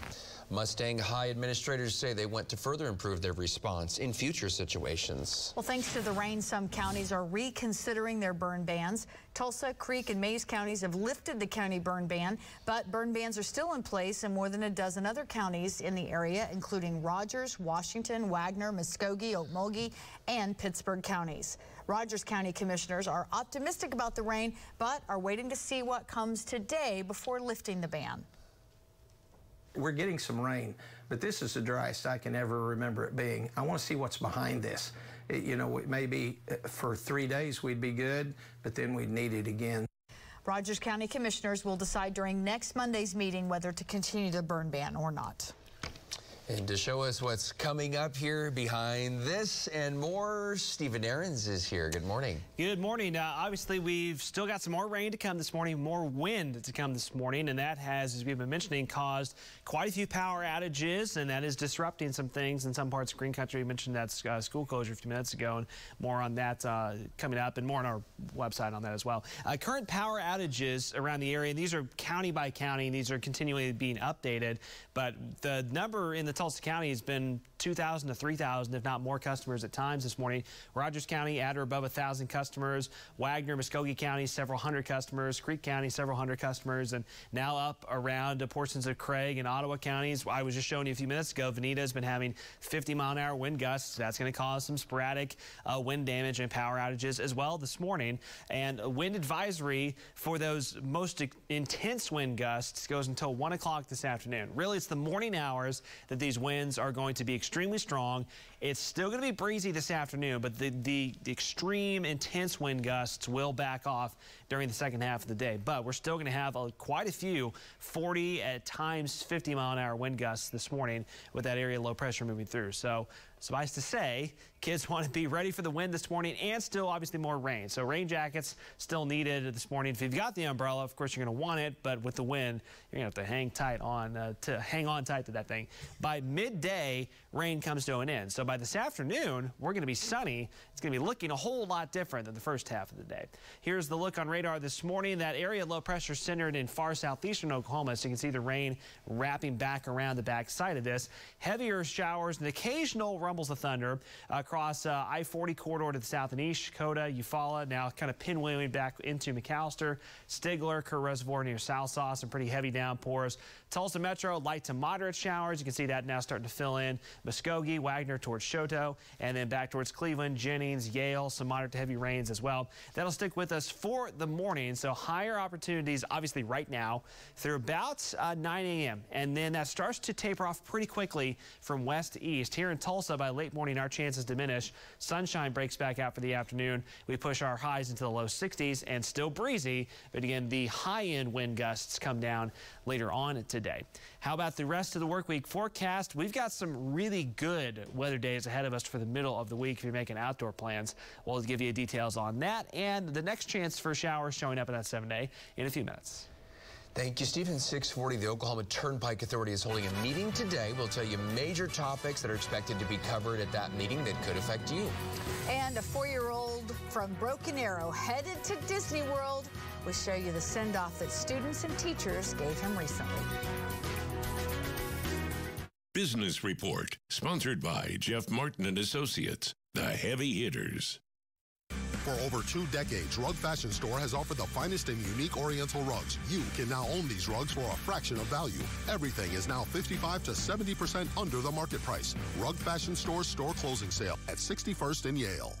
Mustang High administrators say they want to further improve their response in future situations. Well, thanks to the rain, some counties are reconsidering their burn bans. Tulsa, Creek, and Mayes counties have lifted the county burn ban, but burn bans are still in place in more than a dozen other counties in the area, including Rogers, Washington, Wagoner, Muskogee, Okmulgee, and Pittsburg counties. Rogers County commissioners are optimistic about the rain, but are waiting to see what comes today before lifting the ban. We're getting some rain, but this is the driest I can ever remember it being. I want to see what's behind this. It, you know, maybe uh, for three days we'd be good, but then we'd need it again. Rogers County commissioners will decide during next Monday's meeting whether to continue the burn ban or not. And to show us what's coming up here behind this and more, Stephen Nehrenz is here. Good morning. Good morning. Uh, obviously, we've still got some more rain to come this morning, more wind to come this morning, and that has, as we've been mentioning, caused quite a few power outages, and that is disrupting some things in some parts of Green Country. We mentioned that uh, school closure a few minutes ago, and more on that uh, coming up, and more on our website on that as well. Uh, current power outages around the area, and these are county by county, and these are continually being updated, but the number in the Tulsa County has been 2,000 to 3,000, if not more customers at times this morning. Rogers County at or above 1,000 customers. Wagoner, Muskogee County, several hundred customers. Creek County, several hundred customers. And now up around portions of Craig and Ottawa counties. I was just showing you a few minutes ago, Vinita has been having 50 mile an hour wind gusts. That's going to cause some sporadic uh, wind damage and power outages as well this morning. And a wind advisory for those most intense wind gusts goes until 1 o'clock this afternoon. Really, it's the morning hours that these winds are going to be extremely strong. It's still going to be breezy this afternoon, but the, the, the, extreme intense wind gusts will back off during the second half of the day. But we're still going to have a, quite a few 40 at times 50 mile an hour wind gusts this morning with that area low pressure moving through. So suffice to say, kids want to be ready for the wind this morning and still obviously more rain. So rain jackets still needed this morning. If you've got the umbrella, of course you're going to want it, but with the wind, you're going to have to hang tight on uh, to hang on tight to that thing. By midday, rain comes to an end. So by this afternoon, we're going to be sunny. It's going to be looking a whole lot different than the first half of the day. Here's the look on radar this morning. That area low pressure centered in far southeastern Oklahoma. So you can see the rain wrapping back around the back side of this. Heavier showers and occasional rumbles of thunder across uh, I-40 corridor to the south and east, Checotah, Eufaula, now kind of pinwheeling back into McAlester, Stigler, Kerr Reservoir near Sallisaw, some pretty heavy downpours. Tulsa Metro, light to moderate showers. You can see that now starting to fill in. Muskogee, Wagoner towards Chouteau, and then back towards Cleveland, Jennings, Yale, some moderate to heavy rains as well. That'll stick with us for the morning, so higher opportunities obviously right now through about uh, 9 a.m. And then that starts to taper off pretty quickly from west to east. Here in Tulsa by late morning, our chances diminish. Sunshine breaks back out for the afternoon. We push our highs into the low 60s and still breezy. But again, the high end wind gusts come down later on. How about the rest of the work week forecast? We've got some really good weather days ahead of us for the middle of the week if you're making outdoor plans. We'll give you details on that and the next chance for showers showing up in that seven day in a few minutes. Thank you, Stephen. 640, the Oklahoma Turnpike Authority is holding a meeting today. We'll tell you major topics that are expected to be covered at that meeting that could affect you. And a four-year-old from Broken Arrow headed to Disney World. We'll show you the send-off that students and teachers gave him recently. Business Report, sponsored by Jeff Martin and Associates, the heavy hitters. For over two decades, Rug Fashion Store has offered the finest and unique Oriental rugs. You can now own these rugs for a fraction of value. Everything is now 55 to 70% under the market price. Rug Fashion Store's store closing sale at 61st and Yale.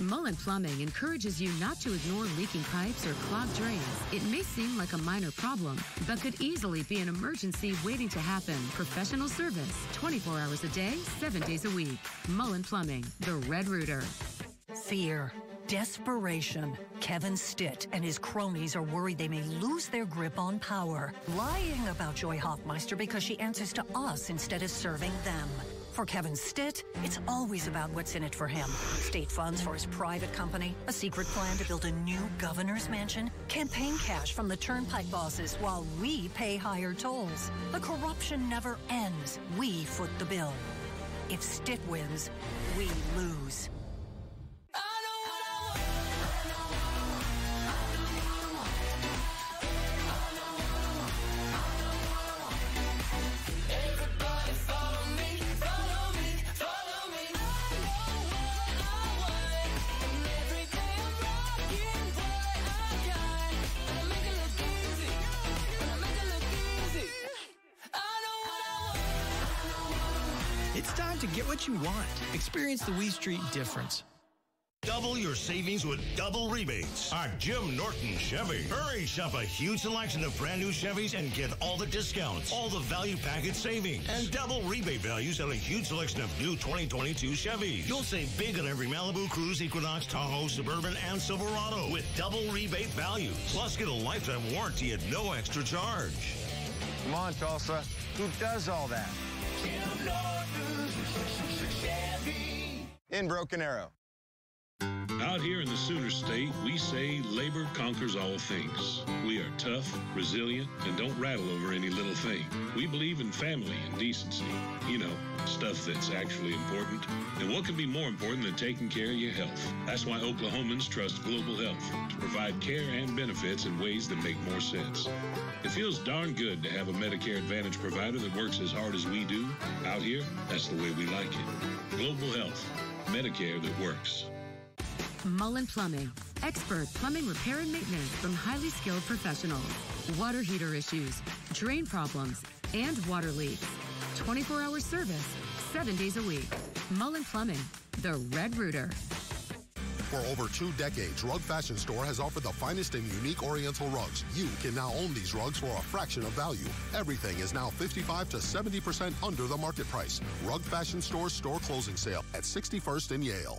Mullen Plumbing encourages you not to ignore leaking pipes or clogged drains. It may seem like a minor problem, but could easily be an emergency waiting to happen. Professional service, 24 hours a day, 7 days a week. Mullen Plumbing, the Red Rooter. Fear. Desperation. Kevin Stitt and his cronies are worried they may lose their grip on power, lying about Joy Hofmeister because she answers to us instead of serving them. For Kevin Stitt, it's always about what's in it for him. State funds for his private company, a secret plan to build a new governor's mansion, campaign cash from the turnpike bosses while we pay higher tolls. The corruption never ends. We foot the bill. If Stitt wins, we lose. It's time to get what you want. Experience the We Street difference. Double your savings with double rebates at Jim Norton Chevy. Hurry, shop a huge selection of brand new Chevys and get all the discounts, all the value package savings, and double rebate values on a huge selection of new 2022 Chevys. You'll save big on every Malibu, Cruze, Equinox, Tahoe, Suburban, and Silverado with double rebate values. Plus, get a lifetime warranty at no extra charge. Come on, Tulsa. Who does all that? In Broken Arrow. Out here in the Sooner State, we say labor conquers all things. We are tough, resilient, and don't rattle over any little thing. We believe in family and decency. You know, stuff that's actually important. And what could be more important than taking care of your health? That's why Oklahomans trust Global Health to provide care and benefits in ways that make more sense. It feels darn good to have a Medicare Advantage provider that works as hard as we do. Out here, that's the way we like it. Global Health, Medicare that works. Mullen Plumbing, expert plumbing repair and maintenance from highly skilled professionals. Water heater issues, drain problems, and water leaks. 24 hour service, seven days a week. Mullen Plumbing, the Red Rooter. For over two decades, Rug Fashion Store has offered the finest and unique Oriental rugs. You can now own these rugs for a fraction of value. Everything is now 55 to 70% under the market price. Rug Fashion Store store closing sale at 61st and Yale.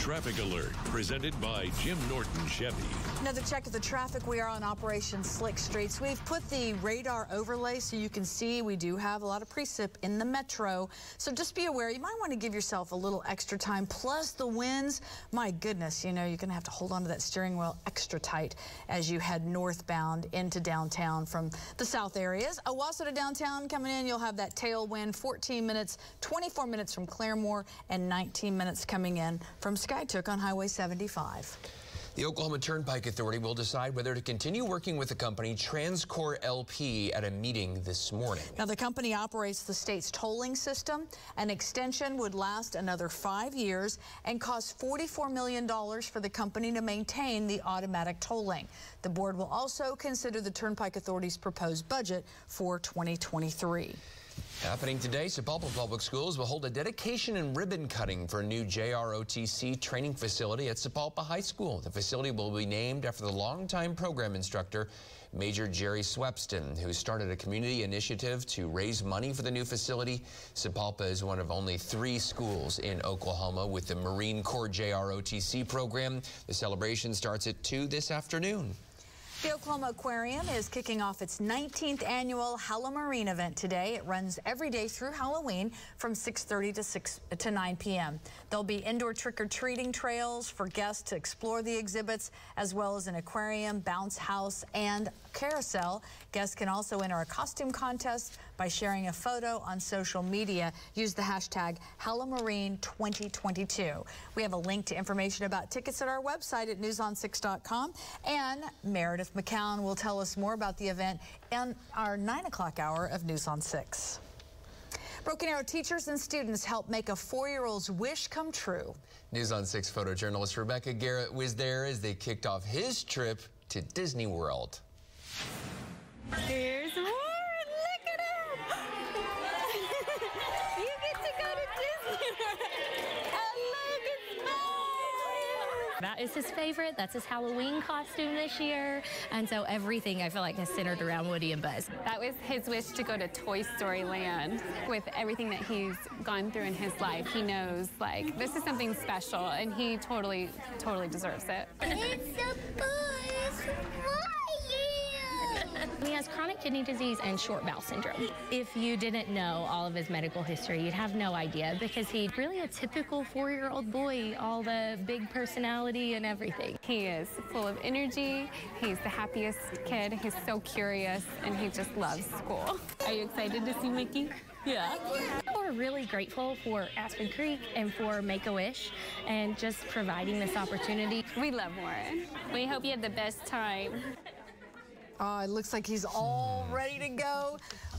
Traffic Alert, presented by Jim Norton Chevy. Another check of the traffic. We are on Operation Slick Streets. We've put the radar overlay so you can see we do have a lot of precip in the metro. So just be aware, you might want to give yourself a little extra time. Plus the winds, my goodness, you know, you're going to have to hold on to that steering wheel extra tight as you head northbound into downtown from the south areas. Owasso to downtown coming in, you'll have that tailwind, 14 minutes, 24 minutes from Claremore, and 19 minutes coming in from Skiatook on Highway 75. The Oklahoma Turnpike Authority will decide whether to continue working with the company Transcore LP at a meeting this morning. Now, the company operates the state's tolling system. An extension would last another five years and cost $44 million for the company to maintain the automatic tolling. The board will also consider the Turnpike Authority's proposed budget for 2023. Happening today, Sapulpa Public Schools will hold a dedication and ribbon cutting for a new JROTC training facility at Sapulpa High School. The facility will be named after the longtime program instructor, Major Jerry Swepston, who started a community initiative to raise money for the new facility. Sapulpa is one of only three schools in Oklahoma with the Marine Corps JROTC program. The celebration starts at 2 this afternoon. The Oklahoma Aquarium is kicking off its 19th annual Halloween event today. It runs every day through Halloween from 6:30 to 6 to 9 p.m. There'll be indoor trick-or-treating trails for guests to explore the exhibits, as well as an aquarium, bounce house, and carousel. Guests can also enter a costume contest by sharing a photo on social media. Use the hashtag HalloMarine2022. We have a link to information about tickets at our website at newson6.com. And Meredith McCown will tell us more about the event in our 9 o'clock hour of News on 6. Broken Arrow teachers and students help make a four-year-old's wish come true. News on 6 photojournalist Rebecca Garrett was there as they kicked off his trip to Disney World. Here's Warren. Look at him. you get to go to Disney World. I love his smile. That is his favorite. That's his Halloween costume this year. And so everything I feel like has centered around Woody and Buzz. That was his wish to go to Toy Story Land. With everything that he's gone through in his life, he knows like this is something special and he totally, totally deserves it. It's a boy. He has chronic kidney disease and short bowel syndrome. If you didn't know all of his medical history, you'd have no idea because he's really a typical four-year-old boy, all the big personality and everything. He is full of energy. He's the happiest kid. He's so curious and he just loves school. Are you excited to see Mickey? Yeah. We're really grateful for Aspen Creek and for Make-A-Wish and just providing this opportunity. We love Warren. We hope you have the best time. Oh, it looks like he's all ready to go.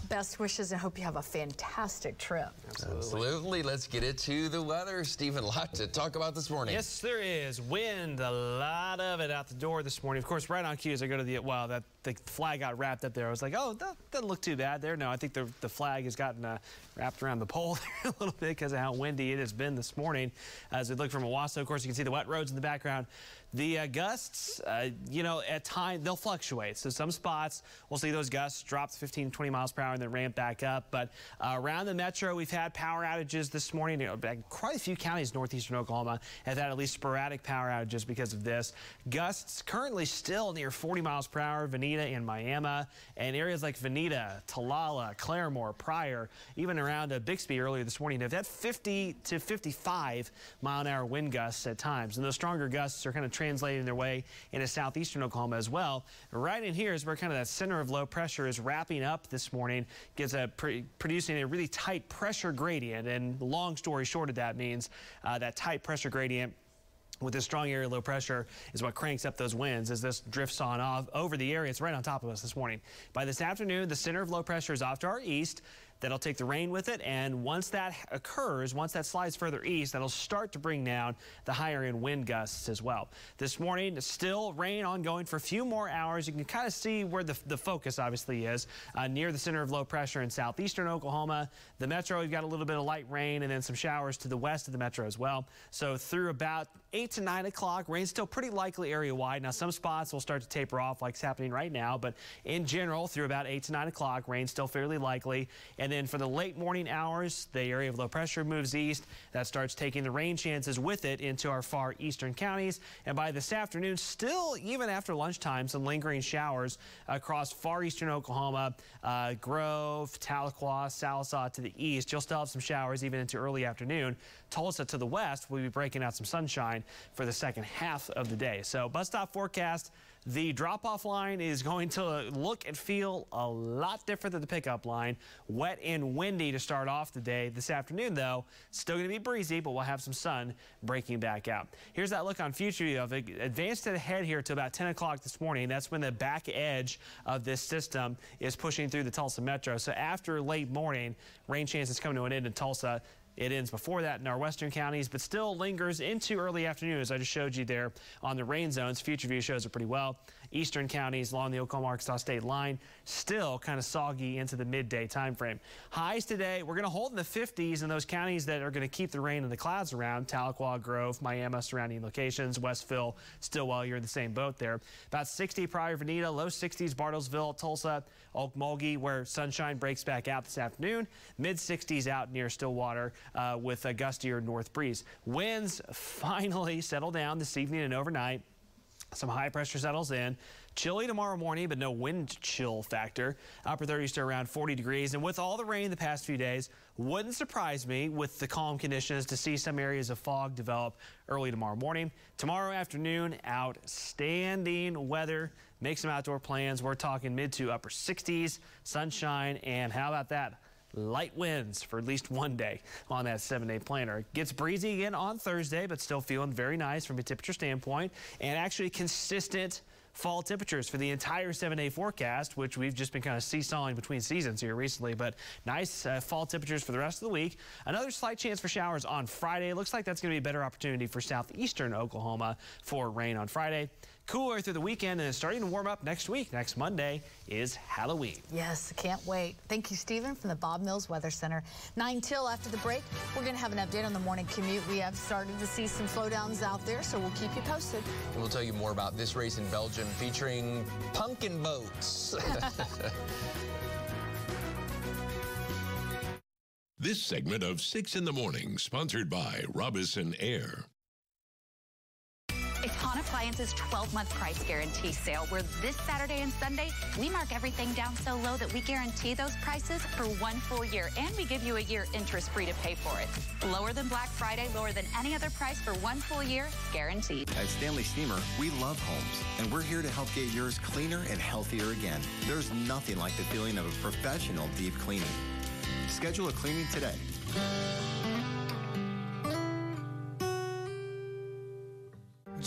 Best wishes and hope you have a fantastic trip. Absolutely. Let's get it to the weather. Stephen, a lot to talk about this morning. Yes, there is. Wind, a lot of it out the door this morning. Of course, right on cue as I go to the, wow, that the flag got wrapped up there. I was like, oh, that doesn't look too bad there. No, I think the, the flag has gotten uh, wrapped around the pole there a little bit because of how windy it has been this morning. As we look from Owasso, of course, you can see the wet roads in the background. The uh, gusts, uh, you know, at times they'll fluctuate. So some spots we'll see those gusts drop to 15, 20 miles per hour and then ramp back up. But uh, around the metro, we've had power outages this morning. You know, quite a few counties northeastern Oklahoma have had at least sporadic power outages because of this. Gusts currently still near 40 miles per hour, Vinita and Miami, and areas like Vinita, Talala, Claremore, Pryor, even around uh, Bixby earlier this morning have had 50 to 55 mile an hour wind gusts at times. And those stronger gusts are kind of translating their way into southeastern Oklahoma as well. Right in here is where kind of that center of low pressure is wrapping up this morning, gets a producing a really tight pressure gradient. And long story short of that means uh, that tight pressure gradient with this strong area low pressure is what cranks up those winds as this drifts on off over the area. It's right on top of us this morning. By this afternoon, the center of low pressure is off to our east. That'll take the rain with it, and once that occurs, once that slides further east, that'll start to bring down the higher end wind gusts as well. This morning, still rain ongoing for a few more hours. You can kind of see where the, the focus obviously is uh, near the center of low pressure in southeastern Oklahoma. The metro, you've got a little bit of light rain and then some showers to the west of the metro as well. So through about 8 to 9 o'clock, rain still pretty likely area wide. Now, some spots will start to taper off like it's happening right now, but in general, through about 8 to 9 o'clock, rain still fairly likely. And and then for the late morning hours, the area of low pressure moves east. That starts taking the rain chances with it into our far eastern counties. And by this afternoon, still, even after lunchtime, some lingering showers across far eastern Oklahoma, uh, Grove, Tahlequah, Sallisaw to the east. You'll still have some showers even into early afternoon. Tulsa to the west we'll be breaking out some sunshine for the second half of the day. So bus stop forecast. The drop-off line is going to look and feel a lot different than the pickup line. Wet and windy to start off the day. This afternoon, though, still going to be breezy, but we'll have some sun breaking back out. Here's that look on future view of it. Advanced ahead here to about 10 o'clock this morning. That's when the back edge of this system is pushing through the Tulsa metro. So after late morning, rain chances come to an end in Tulsa. It ends before that in our western counties, but still lingers into early afternoon, as I just showed you there on the rain zones. Future View shows it pretty well. Eastern counties along the Oklahoma-Arkansas state line still kind of soggy into the midday time frame. Highs today, we're going to hold in the 50s in those counties that are going to keep the rain and the clouds around. Tahlequah, Grove, Miami, surrounding locations. Westville, Stilwell, you're in the same boat there. About 60 Pryor Vinita, low 60s, Bartlesville, Tulsa, Okmulgee, where sunshine breaks back out this afternoon. Mid 60s out near Stillwater uh, with a gustier north breeze. Winds finally settle down this evening and overnight. Some high pressure settles in. Chilly tomorrow morning, but no wind chill factor. Upper 30s to around 40 degrees. And with all the rain the past few days, wouldn't surprise me with the calm conditions to see some areas of fog develop early tomorrow morning. Tomorrow afternoon, outstanding weather. Make some outdoor plans. We're talking mid to upper 60s, sunshine, and how about that? Light winds for at least one day on that seven-day planner. It gets breezy again on Thursday, but still feeling very nice from a temperature standpoint and actually consistent fall temperatures for the entire seven-day forecast, which we've just been kind of seesawing between seasons here recently, but nice uh, fall temperatures for the rest of the week. Another slight chance for showers on Friday. Looks like that's going to be a better opportunity for southeastern Oklahoma for rain on Friday. Cooler through the weekend and starting to warm up next week. Next Monday is Halloween. Yes, can't wait. Thank you, Stephen, from the Bob Mills Weather Center. 9 till after the break, we're going to have an update on the morning commute. We have started to see some slowdowns out there, so we'll keep you posted. And we'll tell you more about this race in Belgium featuring pumpkin boats. this segment of 6 in the Morning, sponsored by Robison Air. It's Hahn Appliance's 12-month price guarantee sale, where this Saturday and Sunday, we mark everything down so low that we guarantee those prices for one full year, and we give you a year interest-free to pay for it. Lower than Black Friday, lower than any other price for one full year, guaranteed. At Stanley Steamer, we love homes, and we're here to help get yours cleaner and healthier again. There's nothing like the feeling of a professional deep cleaning. Schedule a cleaning today.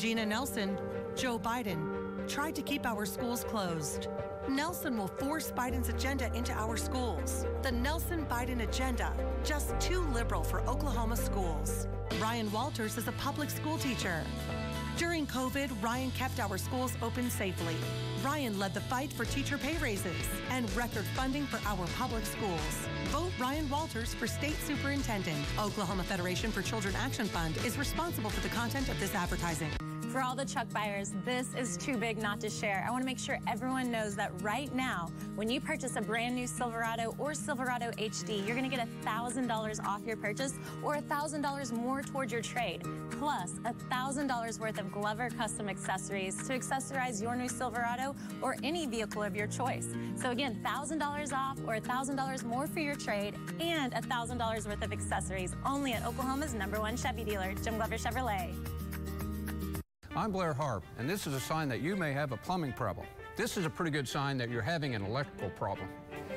Jena Nelson, Joe Biden tried to keep our schools closed. Nelson will force Biden's agenda into our schools. The Nelson Biden agenda, just too liberal for Oklahoma schools. Ryan Walters is a public school teacher. During COVID, Ryan kept our schools open safely. Ryan led the fight for teacher pay raises and record funding for our public schools. Vote Ryan Walters for state superintendent. Oklahoma Federation for Children Action Fund is responsible for the content of this advertising. For all the truck buyers, this is too big not to share. I want to make sure everyone knows that right now, when you purchase a brand new Silverado or Silverado HD, you're going to get $1,000 off your purchase or $1,000 more towards your trade, plus $1,000 worth of Glover custom accessories to accessorize your new Silverado or any vehicle of your choice. So again, $1,000 off or $1,000 more for your trade and $1,000 worth of accessories only at Oklahoma's number one Chevy dealer, Jim Glover Chevrolet. I'm Blair Harp, and this is a sign that you may have a plumbing problem. This is a pretty good sign that you're having an electrical problem.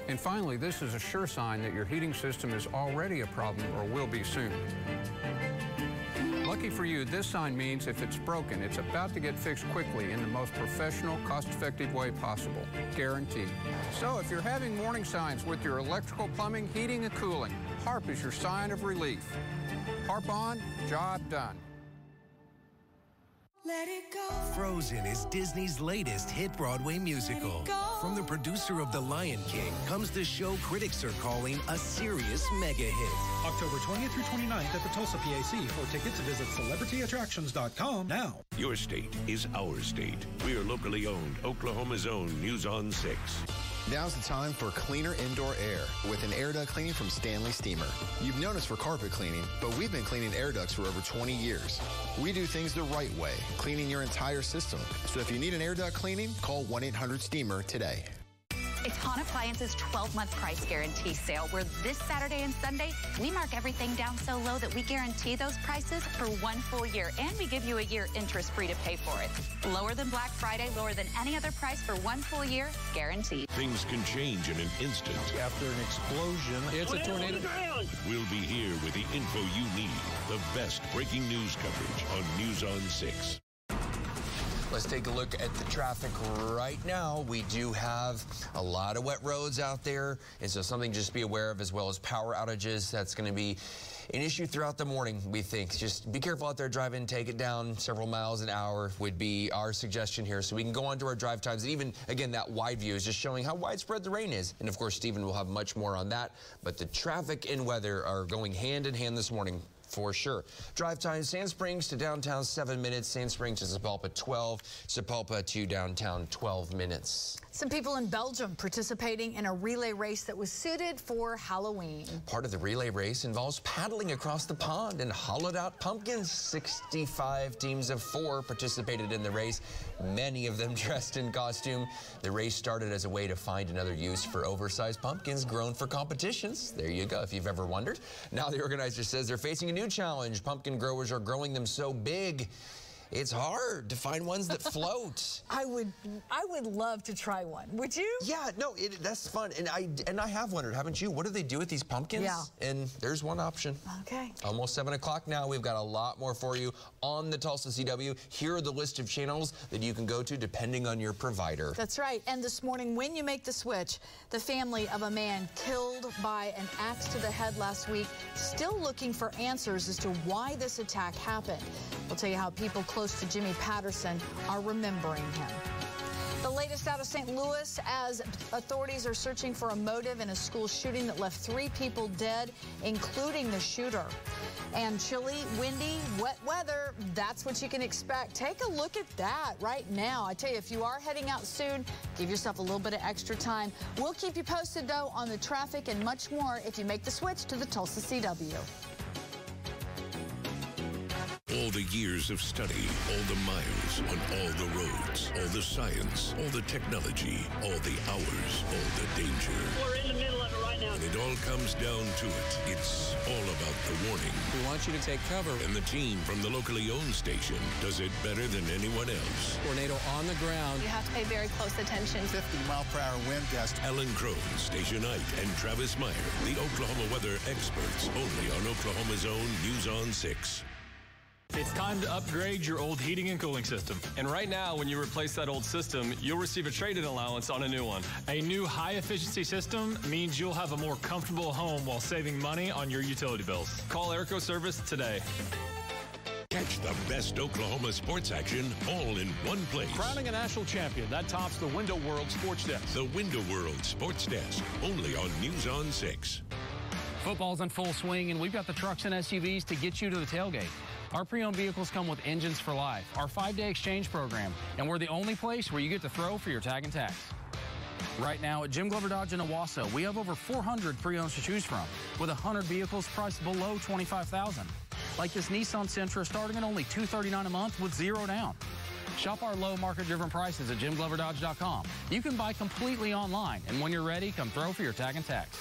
And finally, this is a sure sign that your heating system is already a problem or will be soon. Lucky for you, this sign means if it's broken, it's about to get fixed quickly in the most professional, cost-effective way possible. Guaranteed. So if you're having warning signs with your electrical, plumbing, heating, and cooling, HARP is your sign of relief. HARP on, job done. Let it go. Frozen is Disney's latest hit Broadway musical. From the producer of The Lion King comes the show critics are calling a serious mega hit. October 20th through 29th at the Tulsa PAC. For tickets, visit celebrityattractions.com now. Your state is our state. We are locally owned, Oklahoma's own News on 6. Now's the time for cleaner indoor air with an air duct cleaning from Stanley Steamer. You've known us for carpet cleaning, but we've been cleaning air ducts for over 20 years. We do things the right way, cleaning your entire system. So if you need an air duct cleaning, call 1 800 Steamer today. It's Hahn Appliance's 12-month price guarantee sale, where this Saturday and Sunday, we mark everything down so low that we guarantee those prices for one full year, and we give you a year interest-free to pay for it. Lower than Black Friday, lower than any other price for one full year, guaranteed. Things can change in an instant. After an explosion, It's a tornado. We'll be here with the info you need. The best breaking news coverage on News on 6. Let's take a look at the traffic right now. We do have a lot of wet roads out there, and so something just be aware of as well as power outages. That's going to be an issue throughout the morning, we think. Just be careful out there driving, take it down several miles an hour would be our suggestion here. So we can go on to our drive times. And even, again, that wide view is just showing how widespread the rain is. And of course, Stephen will have much more on that. But the traffic and weather are going hand in hand this morning for sure. Drive time, Sand Springs to downtown, seven minutes. Sand Springs to Sapulpa, 12. Sapulpa to downtown, 12 minutes. Some people in Belgium participating in a relay race that was suited for Halloween. Part of the relay race involves paddling across the pond and hollowed out pumpkins. 65 teams of four participated in the race, many of them dressed in costume. The race started as a way to find another use for oversized pumpkins grown for competitions. There you go, if you've ever wondered. Now the organizer says they're facing a new challenge. Pumpkin growers are growing them so big. It's hard to find ones that float. I would, I would love to try one. Would you? Yeah, no, it, that's fun, and I and I have wondered, haven't you? What do they do with these pumpkins? Yeah. And there's one option. Okay. Almost seven o'clock now. We've got a lot more for you on the Tulsa CW. Here are the list of channels that you can go to depending on your provider. That's right. And this morning, when you make the switch, the family of a man killed by an axe to the head last week still looking for answers as to why this attack happened. We'll tell you how people close to Jimmy Patterson are remembering him. The latest out of St. Louis as authorities are searching for a motive in a school shooting that left three people dead, including the shooter. And chilly, windy, wet weather, that's what you can expect. Take a look at that right now. I tell you, if you are heading out soon, give yourself a little bit of extra time. We'll keep you posted, though, on the traffic and much more if you make the switch to the Tulsa CW. All the years of study, all the miles on all the roads, all the science, all the technology, all the hours, all the danger. We're in the middle of it right now. When it all comes down to it, it's all about the warning. We want you to take cover. And the team from the locally owned station does it better than anyone else. Tornado on the ground. You have to pay very close attention. 50 mile per hour wind gust. Alan Crone, Station Knight, and Travis Meyer, the Oklahoma weather experts, only on Oklahoma's own News on 6. It's time to upgrade your old heating and cooling system. And right now, when you replace that old system, you'll receive a trade-in allowance on a new one. A new high-efficiency system means you'll have a more comfortable home while saving money on your utility bills. Call Airco Service today. Catch the best Oklahoma sports action all in one place. Crowning a national champion, that tops the Window World Sports Desk. The Window World Sports Desk, only on News on 6. Football's in full swing, and we've got the trucks and SUVs to get you to the tailgate. Our pre-owned vehicles come with Engines for Life, our five-day exchange program, and we're the only place where you get to throw for your tag and tax. Right now at Jim Glover Dodge in Owasso, we have over 400 pre-owns to choose from, with 100 vehicles priced below 25,000. Like this Nissan Sentra starting at only 239 a month with zero down. Shop our low market-driven prices at jimgloverdodge.com. You can buy completely online, and when you're ready, come throw for your tag and tax.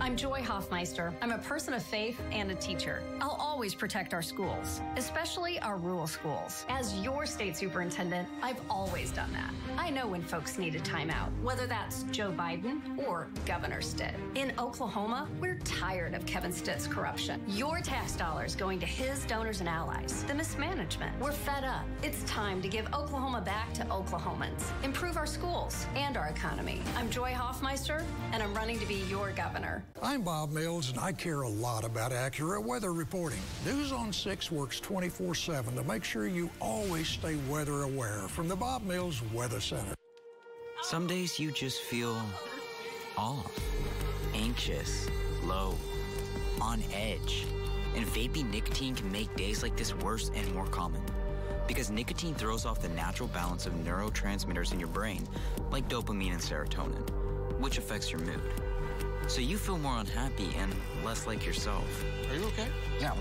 I'm Joy Hofmeister. I'm a person of faith and a teacher. I'll always protect our schools, especially our rural schools. As your state superintendent, I've always done that. I know when folks need a timeout, whether that's Joe Biden or Governor Stitt. In Oklahoma, we're tired of Kevin Stitt's corruption. Your tax dollars going to his donors and allies. The mismanagement. We're fed up. It's time to give Oklahoma back to Oklahomans. Improve our schools and our economy. I'm Joy Hofmeister, and I'm running to be your governor. I'm Bob Mills, and I care a lot about accurate weather reporting. News on 6 works 24 7 to make sure you always stay weather aware from the Bob Mills Weather Center. Some days you just feel off, anxious, low, on edge. And vaping nicotine can make days like this worse and more common. Because nicotine throws off the natural balance of neurotransmitters in your brain, like dopamine and serotonin, which affects your mood. So you feel more unhappy and less like yourself. Are you okay? Yeah.